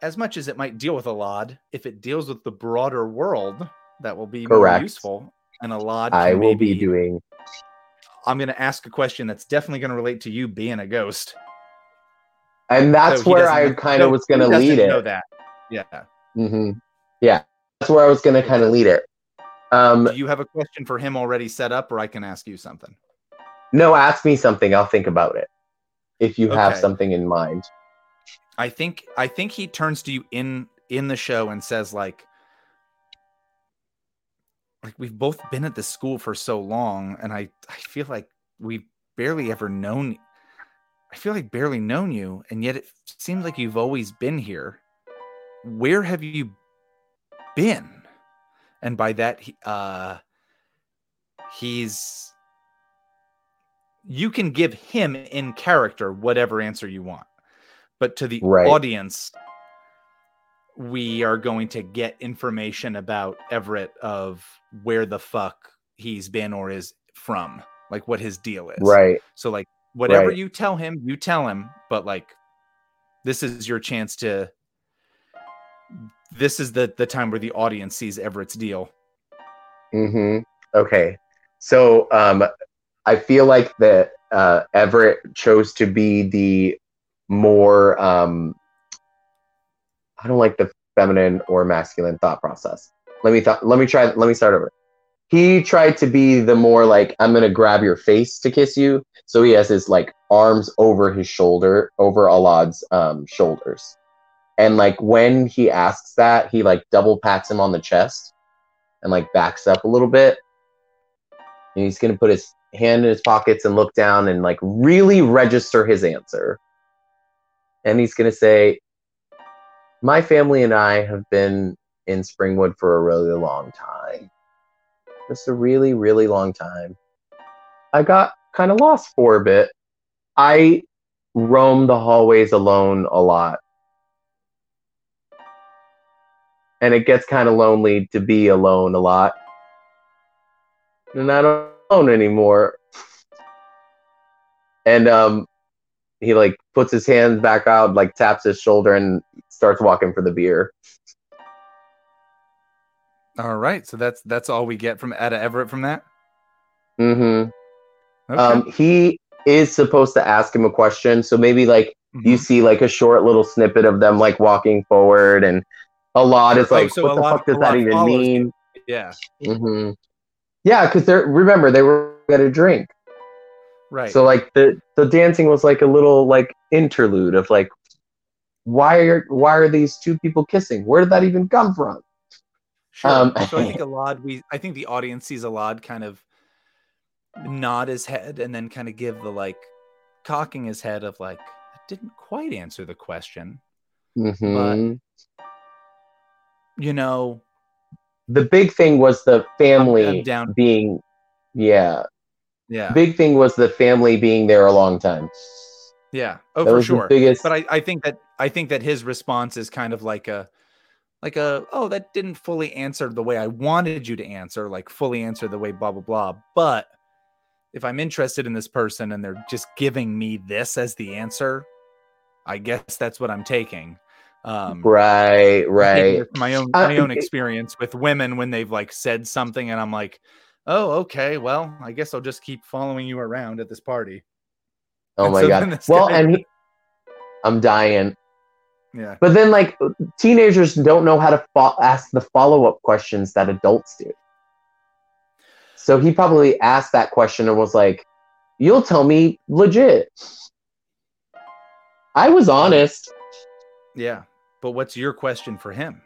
as much as it might deal with Alad, if it deals with the broader world, that will be more Correct. useful. And a lot. I will be doing. I'm going to ask a question that's definitely going to relate to you being a ghost. And that's So where I kind of was going to lead Know it. that. Yeah. hmm Yeah, that's where I was going to kind of lead it. Um, Do you have a question for him already set up, or I can ask you something? no, ask me something. I'll think about it. If you have something in mind. I think I think he turns to you in in the show and says like like we've both been at this school for so long and I I feel like we've barely ever known I feel like barely known you and yet it seems like you've always been here. Where have you been? And by that he, uh he's you can give him in character whatever answer you want but to the Right. audience we are going to get information about everett of where the fuck he's been or is from like what his deal is Right. so like whatever Right. you tell him you tell him but like this is your chance to this is the the time where the audience sees everett's deal hmm Okay. So um, I feel like that uh, Everett chose to be the more um, I don't like the feminine or masculine thought process. Let me th- let me try let me start over. He tried to be the more like I'm gonna grab your face to kiss you. So he has his like arms over his shoulder, over Alad's um, shoulders, and like when he asks that, he like double pats him on the chest and like backs up a little bit. And he's gonna put his hand in his pockets and look down and like really register his answer. And he's gonna say, My family and I have been in Springwood for a really long time. Just a really, really long time. I got kind of lost for a bit. I roam the hallways alone a lot. And it gets kind of lonely to be alone a lot. And I don't alone anymore. And um he like puts his hands back out, like taps his shoulder and starts walking for the beer. all right so that's that's all we get from of everett from that Mm-hmm. okay Um, he is supposed to ask him a question, so maybe like you Mhm. see like a short little snippet of them like walking forward, and Alad is Oh, like, so what the lot- fuck does that even follows mean? yeah Mm-hmm. Yeah, because they're remember they were at a drink, right so like the the dancing was like a little like interlude of like, why are why are these two people kissing? Where did that even come from? Sure. Um, so I think a lot we I think the audience sees Alad kind of nod his head and then kind of give the like cocking his head of like I didn't quite answer the question. Mhm. You know, The big thing was the family I'm down. being, yeah. yeah. Big thing was the family being there a long time. Yeah. Oh, that for sure. biggest. But I, I think that I think that his response is kind of like a like a oh that didn't fully answer the way I wanted you to answer, like fully answer the way blah blah blah. But if I'm interested in this person and they're just giving me this as the answer, I guess that's what I'm taking. Um right, right. my own Uh, my own experience with women when they've like said something and I'm like, oh okay, well I guess I'll just keep following you around at this party. Oh and my so god. Well, guy- and he, I'm dying. Yeah. But then, like, teenagers don't know how to fo- ask the follow up questions that adults do. So he probably asked that question and was like, You'll tell me legit. I was honest. Yeah. But what's your question for him?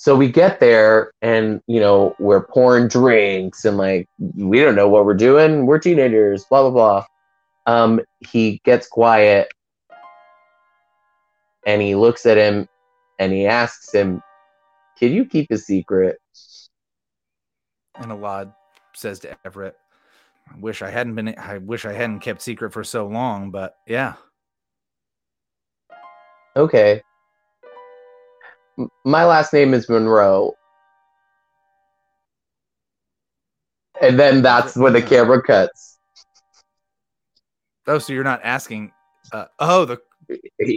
so we get there and you know we're pouring drinks and like we don't know what we're doing we're teenagers blah blah blah um he gets quiet and he looks at him and he asks him can you keep a secret? And Alad says to Everett, I wish I hadn't been I wish I hadn't kept secret for so long, but yeah. okay. M- my last name is monroe. And then that's when the camera cuts Oh, so you're not asking uh, oh the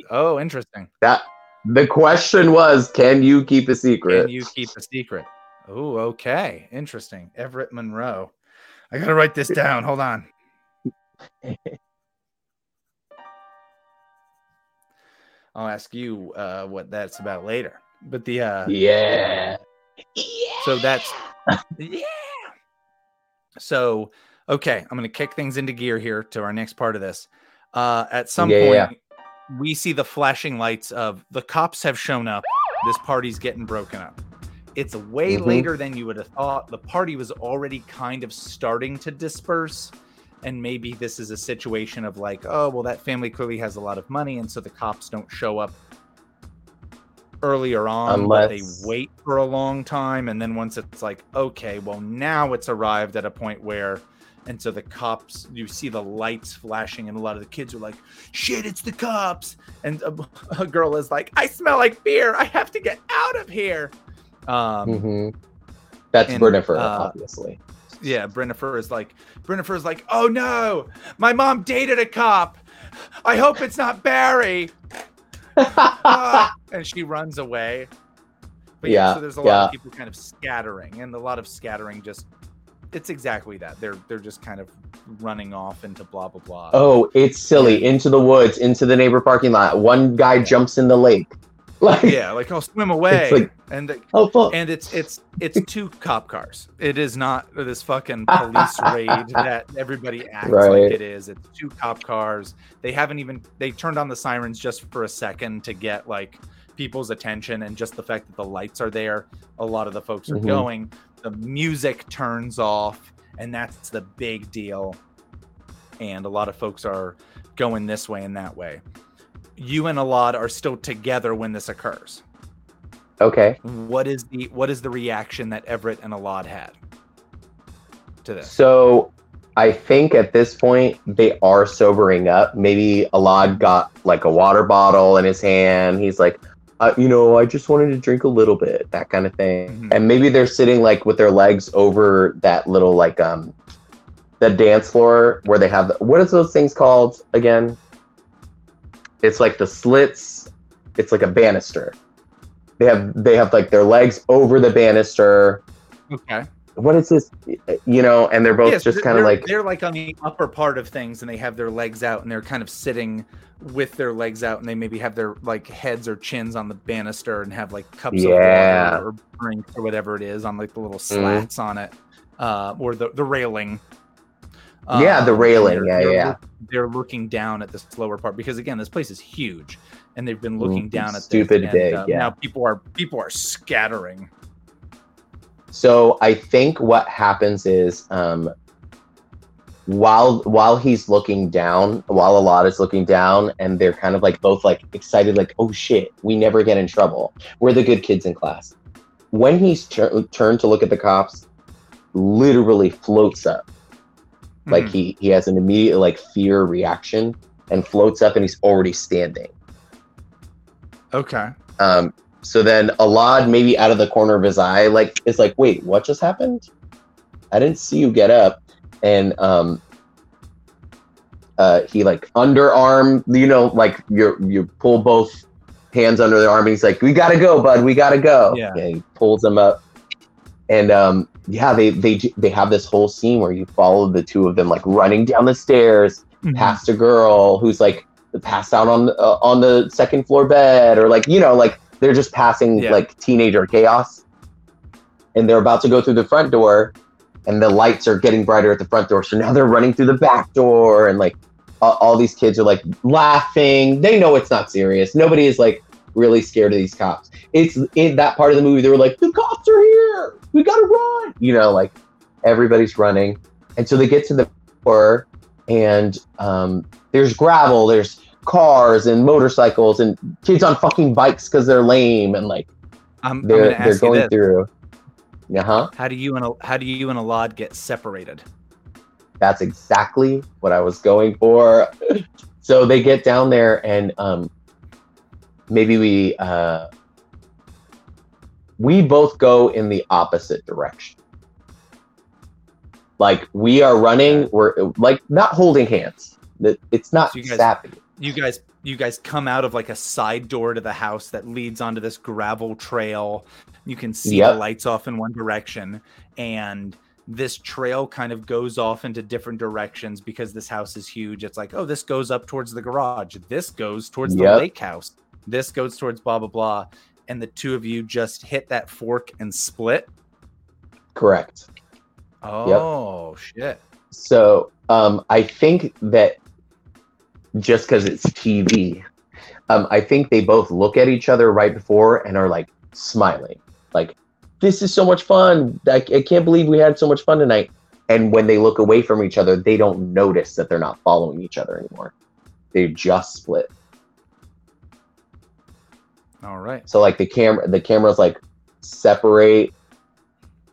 oh interesting. that the question was can you keep a secret Can you keep a secret? Oh, okay. Interesting. Everett Monroe. I gotta write this down. Hold on. I'll ask you uh, what that's about later. But the uh, yeah so that's yeah. So okay, I'm gonna kick things into gear here to our next part of this. Uh, at some Yeah, point, yeah. we see the flashing lights of the cops have shown up. This party's getting broken up. It's way Mhm. later than you would have thought. The party was already kind of starting to disperse. And maybe this is a situation of like, oh, well, that family clearly has a lot of money. And so the cops don't show up earlier on, but they wait for a long time. And then once it's like, okay, well, now it's arrived at a point where, and so the cops, you see the lights flashing, and a lot of the kids are like, shit, it's the cops. And a, a girl is like, I smell like beer. I have to get out of here. Um, hmm That's and, Brennifer, uh, obviously. yeah, Brennifer is like, Brennifer is like, oh no, my mom dated a cop. I hope it's not Barry. Ah, and she runs away. But yeah, Yeah, so there's a lot of people kind of scattering, and a lot of scattering just it's exactly that. They're they're just kind of running off into blah blah blah. oh, it's silly. Into the woods, into the neighbor parking lot. One guy jumps in the lake. Like, yeah, like I'll swim away, like- and the, oh fuck. and it's it's it's two cop cars. It is not this fucking police raid that everybody acts Right. like it is. It's two cop cars. They haven't even they turned on the sirens just for a second to get like people's attention and just the fact that the lights are there. A lot of the folks are Mhm. going. The music turns off, and that's the big deal. And a lot of folks are going this way and that way. You and Alad are still together when this occurs Okay. what is the what is the reaction that Everett and Alad had to this? So I think at this point they are sobering up. Maybe Alad got like a water bottle in his hand. He's like, uh, you know, I just wanted to drink a little bit, that kind of thing. Mhm. And maybe they're sitting like with their legs over that little like um the dance floor where they have the, what is those things called again? It's like the slits. It's like a banister. They have they have like their legs over the banister. Okay. What is this? You know, and they're both Yes, just kind of like they're like on the upper part of things and they have their legs out and they're kind of sitting with their legs out and they maybe have their like heads or chins on the banister and have like cups Yeah. of water or drinks or whatever it is on like the little Mhm. slats on it. Uh, or the, the railing. Yeah, the Um, railing, yeah, they're yeah. They're looking down at this lower part because again, this place is huge, and they've been looking Mm, down at this, stupid and, uh, yeah. Now people are people are scattering. So I think what happens is um, while while he's looking down, while Alad is looking down, and they're kind of like both like excited, like oh shit, we never get in trouble. We're the good kids in class. When he's tur- turned to look at the cops, literally floats up, like Mhm. he he has an immediate like fear reaction and floats up, and he's already standing. okay. Um, so then Alad, maybe out of the corner of his eye, like is like, wait, what just happened? I didn't see you get up. And um uh he like underarm, you know, like you you pull both hands under the arm and he's like, We gotta go, bud, we gotta go. Yeah. And he pulls them up. And um yeah, they they they have this whole scene where you follow the two of them like running down the stairs Mhm. past a girl who's like passed out on uh, on the second floor bed or like you know like they're just passing Yeah. like teenager chaos and they're about to go through the front door and the lights are getting brighter at the front door so now they're running through the back door and like all, all these kids are like laughing they know it's not serious nobody is like really scared of these cops. It's in that part of the movie they were like, the cops are here. We gotta run. You know, like everybody's running, and so they get to the door, and um, there's gravel, there's cars and motorcycles and kids on fucking bikes because they're lame and like I'm, I'm they're gonna they're going through. Uh huh. How do you and a, how do you and Alad get separated? That's exactly what I was going for. so they get down there and um, maybe we uh, we both go in the opposite direction. Like we are running, we're like not holding hands. It- It's not So you guys- sappy. You guys you guys come out of like a side door to the house that leads onto this gravel trail. You can see Yep. the lights off in one direction and this trail kind of goes off into different directions because this house is huge. It's like, oh, this goes up towards the garage. This goes towards the lake house. This goes towards blah blah blah. And the two of you just hit that fork and split. Correct. Oh shit. So um, I think that just because it's TV, um, I think they both look at each other right before and are like smiling, like this is so much fun. I, I can't believe we had so much fun tonight. And when they look away from each other, they don't notice that they're not following each other anymore. They just split. All right. So like the camera, the cameras like separate,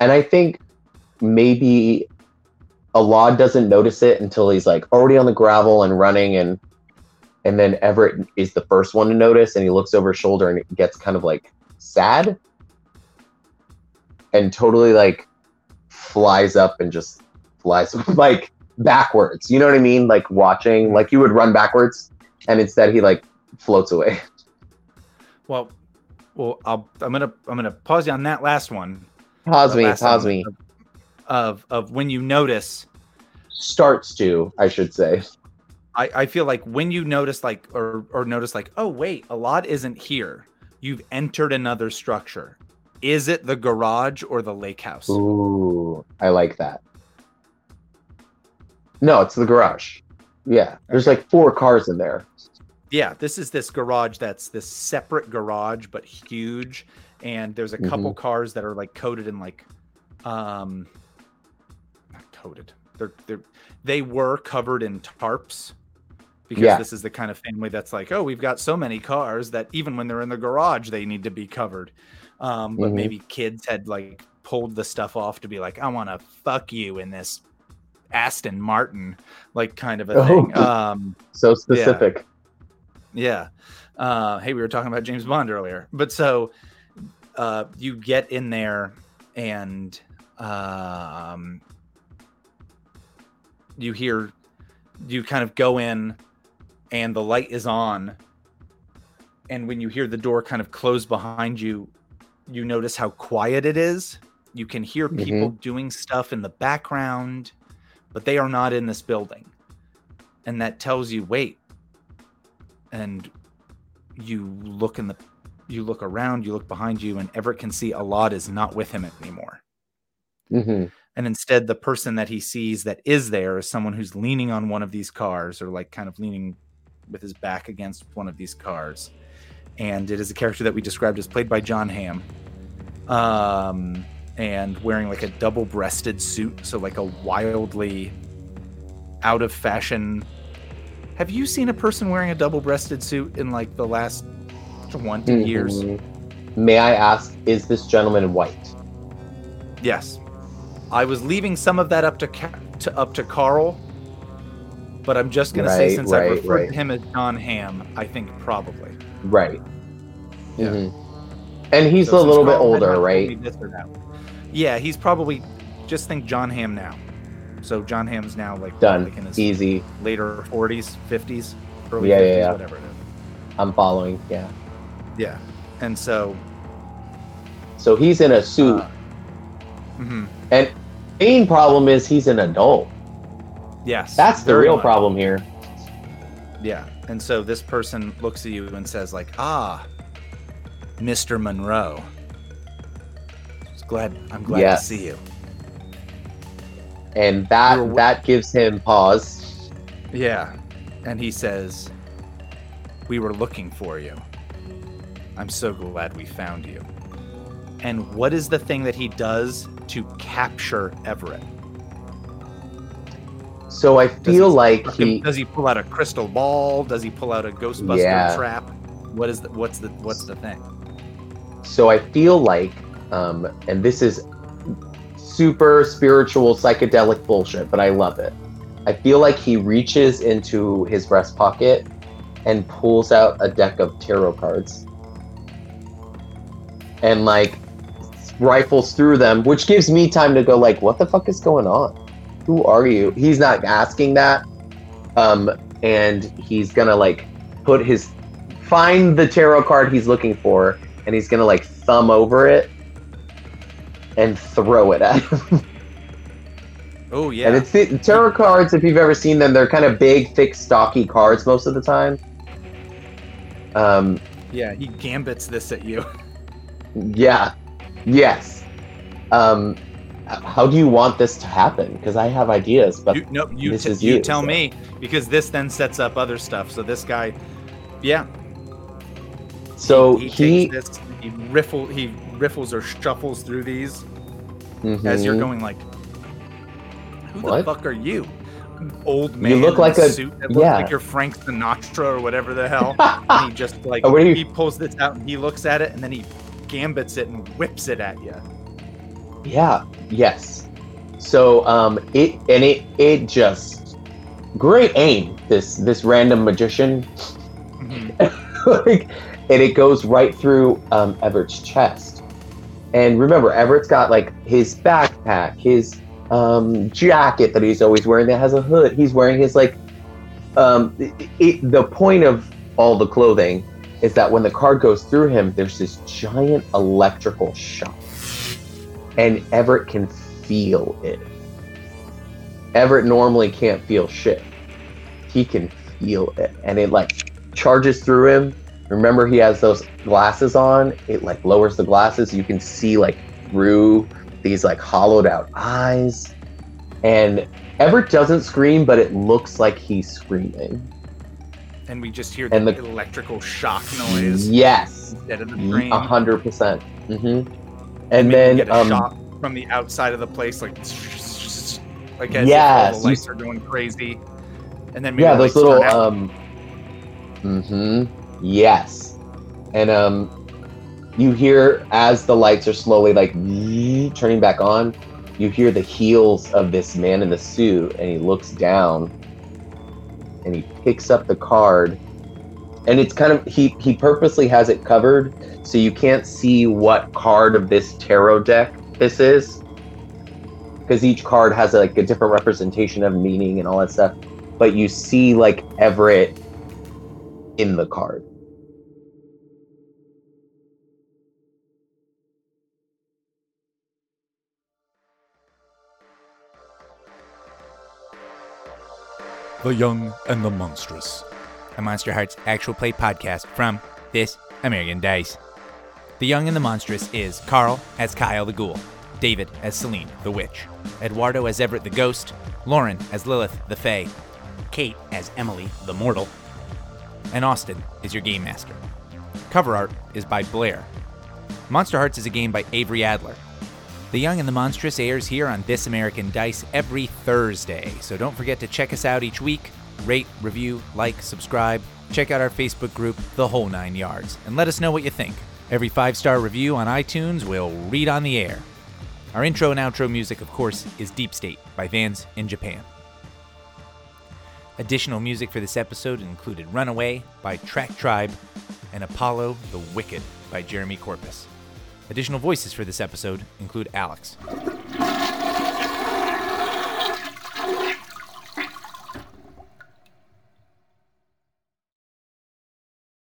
and I think maybe Alad doesn't notice it until he's like already on the gravel and running, and and then Everett is the first one to notice, and he looks over his shoulder and it gets kind of like sad, and totally like flies up and just flies like backwards. You know what I mean? Like watching, like you would run backwards, and instead he like floats away. Well, well, I'll, I'm gonna I'm gonna pause you on that last one. Pause me, pause me. Of of when you notice, Starts to, I should say. I I feel like when you notice like or or notice like, oh wait, Alad isn't here. You've entered another structure. Is it the garage or the lake house? Ooh, I like that. No, it's the garage. Yeah, there's like four cars in there. Yeah, this is this garage that's this separate garage but huge, and there's a Mm-hmm. couple cars that are like coated in like, um, not coated. They're they're they were covered in tarps because Yeah. this is the kind of family that's like, oh, we've got so many cars that even when they're in the garage, they need to be covered. Um, but Mhm. maybe kids had like pulled the stuff off to be like, I want to fuck you in this Aston Martin, like kind of a Oh. thing. Um, So specific. yeah. Uh, hey, we were talking about James Bond earlier, but so uh, you get in there and um, you hear, you kind of go in, and the light is on, and when you hear the door kind of close behind you, you notice how quiet it is. You can hear people doing stuff in the background, but they are not in this building, and that tells you, wait, and you look in the you look around you look behind you and everett can see Alad is not with him anymore. Hmm and instead the person that he sees that is there is someone who's leaning on one of these cars or like kind of leaning with his back against one of these cars and it is a character that we described as played by john hamm um and wearing like a double-breasted suit so like a wildly out of fashion have you seen a person wearing a double-breasted suit in like the last 20 years Mhm. May I ask, is this gentleman white? Yes. I was leaving some of that up to, Ca- to up to Carl, but I'm just gonna say Right, since I right, referred right. to him as John Hamm, I think probably. Right. Yeah. Mhm. And he's So a little bit older, right? me this or that- Yeah, he's probably just think John Hamm now. So John Hamm's now like Done. like in his Easy. later 40s, 50s, early Yeah, 50s, yeah, yeah. whatever it is. I'm following. Yeah. Yeah, and so So he's in a suit, uh, mhm, and main problem is he's an adult. Yes, That's the real much. problem here. Yeah. And so this person looks at you and says, like, ah, Mr. Monroe. Glad I'm glad Yes. to see you. And that You're- that gives him pause. Yeah. And he says, We were looking for you. I'm so glad we found you. And what is the thing that he does to capture Everett? So I feel like he does he pull out a crystal ball? Does he pull out a Ghostbuster Yeah. trap? What is the what's the what's the thing? So I feel like, um, and this is super spiritual psychedelic bullshit, but I love it. I feel like he reaches into his breast pocket and pulls out a deck of tarot cards and like rifles through them, which gives me time to go like, what the fuck is going on? Who are you? He's not asking that. Um, and he's gonna like put his find the tarot card he's looking for and he's gonna like thumb over it and throw it at him. Oh yeah. And it's the tarot cards, if you've ever seen them, they're kind of big, thick, stocky cards most of the time. Um, yeah, he gambits this at you. yeah, yes. Um, how do you want this to happen? Because I have ideas, but You, no, you, this t- is you, you, tell so- me because this then sets up other stuff. So this guy, yeah, so he, he, takes this, he riffle, he riffles or shuffles through these as you're Mhm. going like, who What? the fuck are you? Old man, You look like a- suit that looks yeah. like you're Frank Sinatra or whatever the hell. and he just like Oh, he pulls this out and he looks at it and then he gambits it and whips it at you. Yeah. Yes. So um it and it it just great aim this this random magician like and it goes right through um Everett's chest. And remember Everett's got like his backpack, his um jacket that he's always wearing that has a hood. He's wearing his like um it, it, the point of all the clothing is that when the card goes through him there's this giant electrical shock and Everett can feel it. Everett normally can't feel shit. He can feel it, and it like charges through him. Remember, he has those glasses on. It like lowers the glasses. You can see like through these like hollowed out eyes, and Everett doesn't scream, but it looks like he's screaming. And we just hear the, the- electrical shock noise Yes, instead of the brain. a hundred percent. Mm-hmm. And then get a um, shot from the outside of the place, like like as Yes, all the lights are going crazy, and then maybe yeah, those little um. Mm-hmm. Yes, and um, you hear as the lights are slowly like turning back on, you hear the heels of this man in the suit, and he looks down, and he picks up the card, and it's kind of he he purposely has it covered so you can't see what card of this tarot deck this is because each card has like a different representation of meaning and all that stuff but you see like Everett in the card. The Young and the Monstrous. A Monsterhearts actual play podcast from This American Dice. The Young and the Monstrous is Carl as Kyle the Ghoul, David as Selene the Witch, Eduardo as Everett the Ghost, Lauren as Lilith the Fae, Kate as Emily the Mortal, and Austin is your game master. Cover art is by Blair. Monsterhearts is a game by Avery Adler. The Young and the Monstrous airs here on This American Dice every Thursday, so don't forget to check us out each week. Rate, review, like, subscribe, check out our Facebook group, The Whole Nine Yards, and let us know what you think. Every five star review on iTunes we'll read on the air. Our intro and outro music, of course, is Deep State by Vans in Japan. Additional music for this episode included Runaway by TrackTribe and Apollo the Wicked by Jeremy Korpas. Additional voices for this episode include Alex.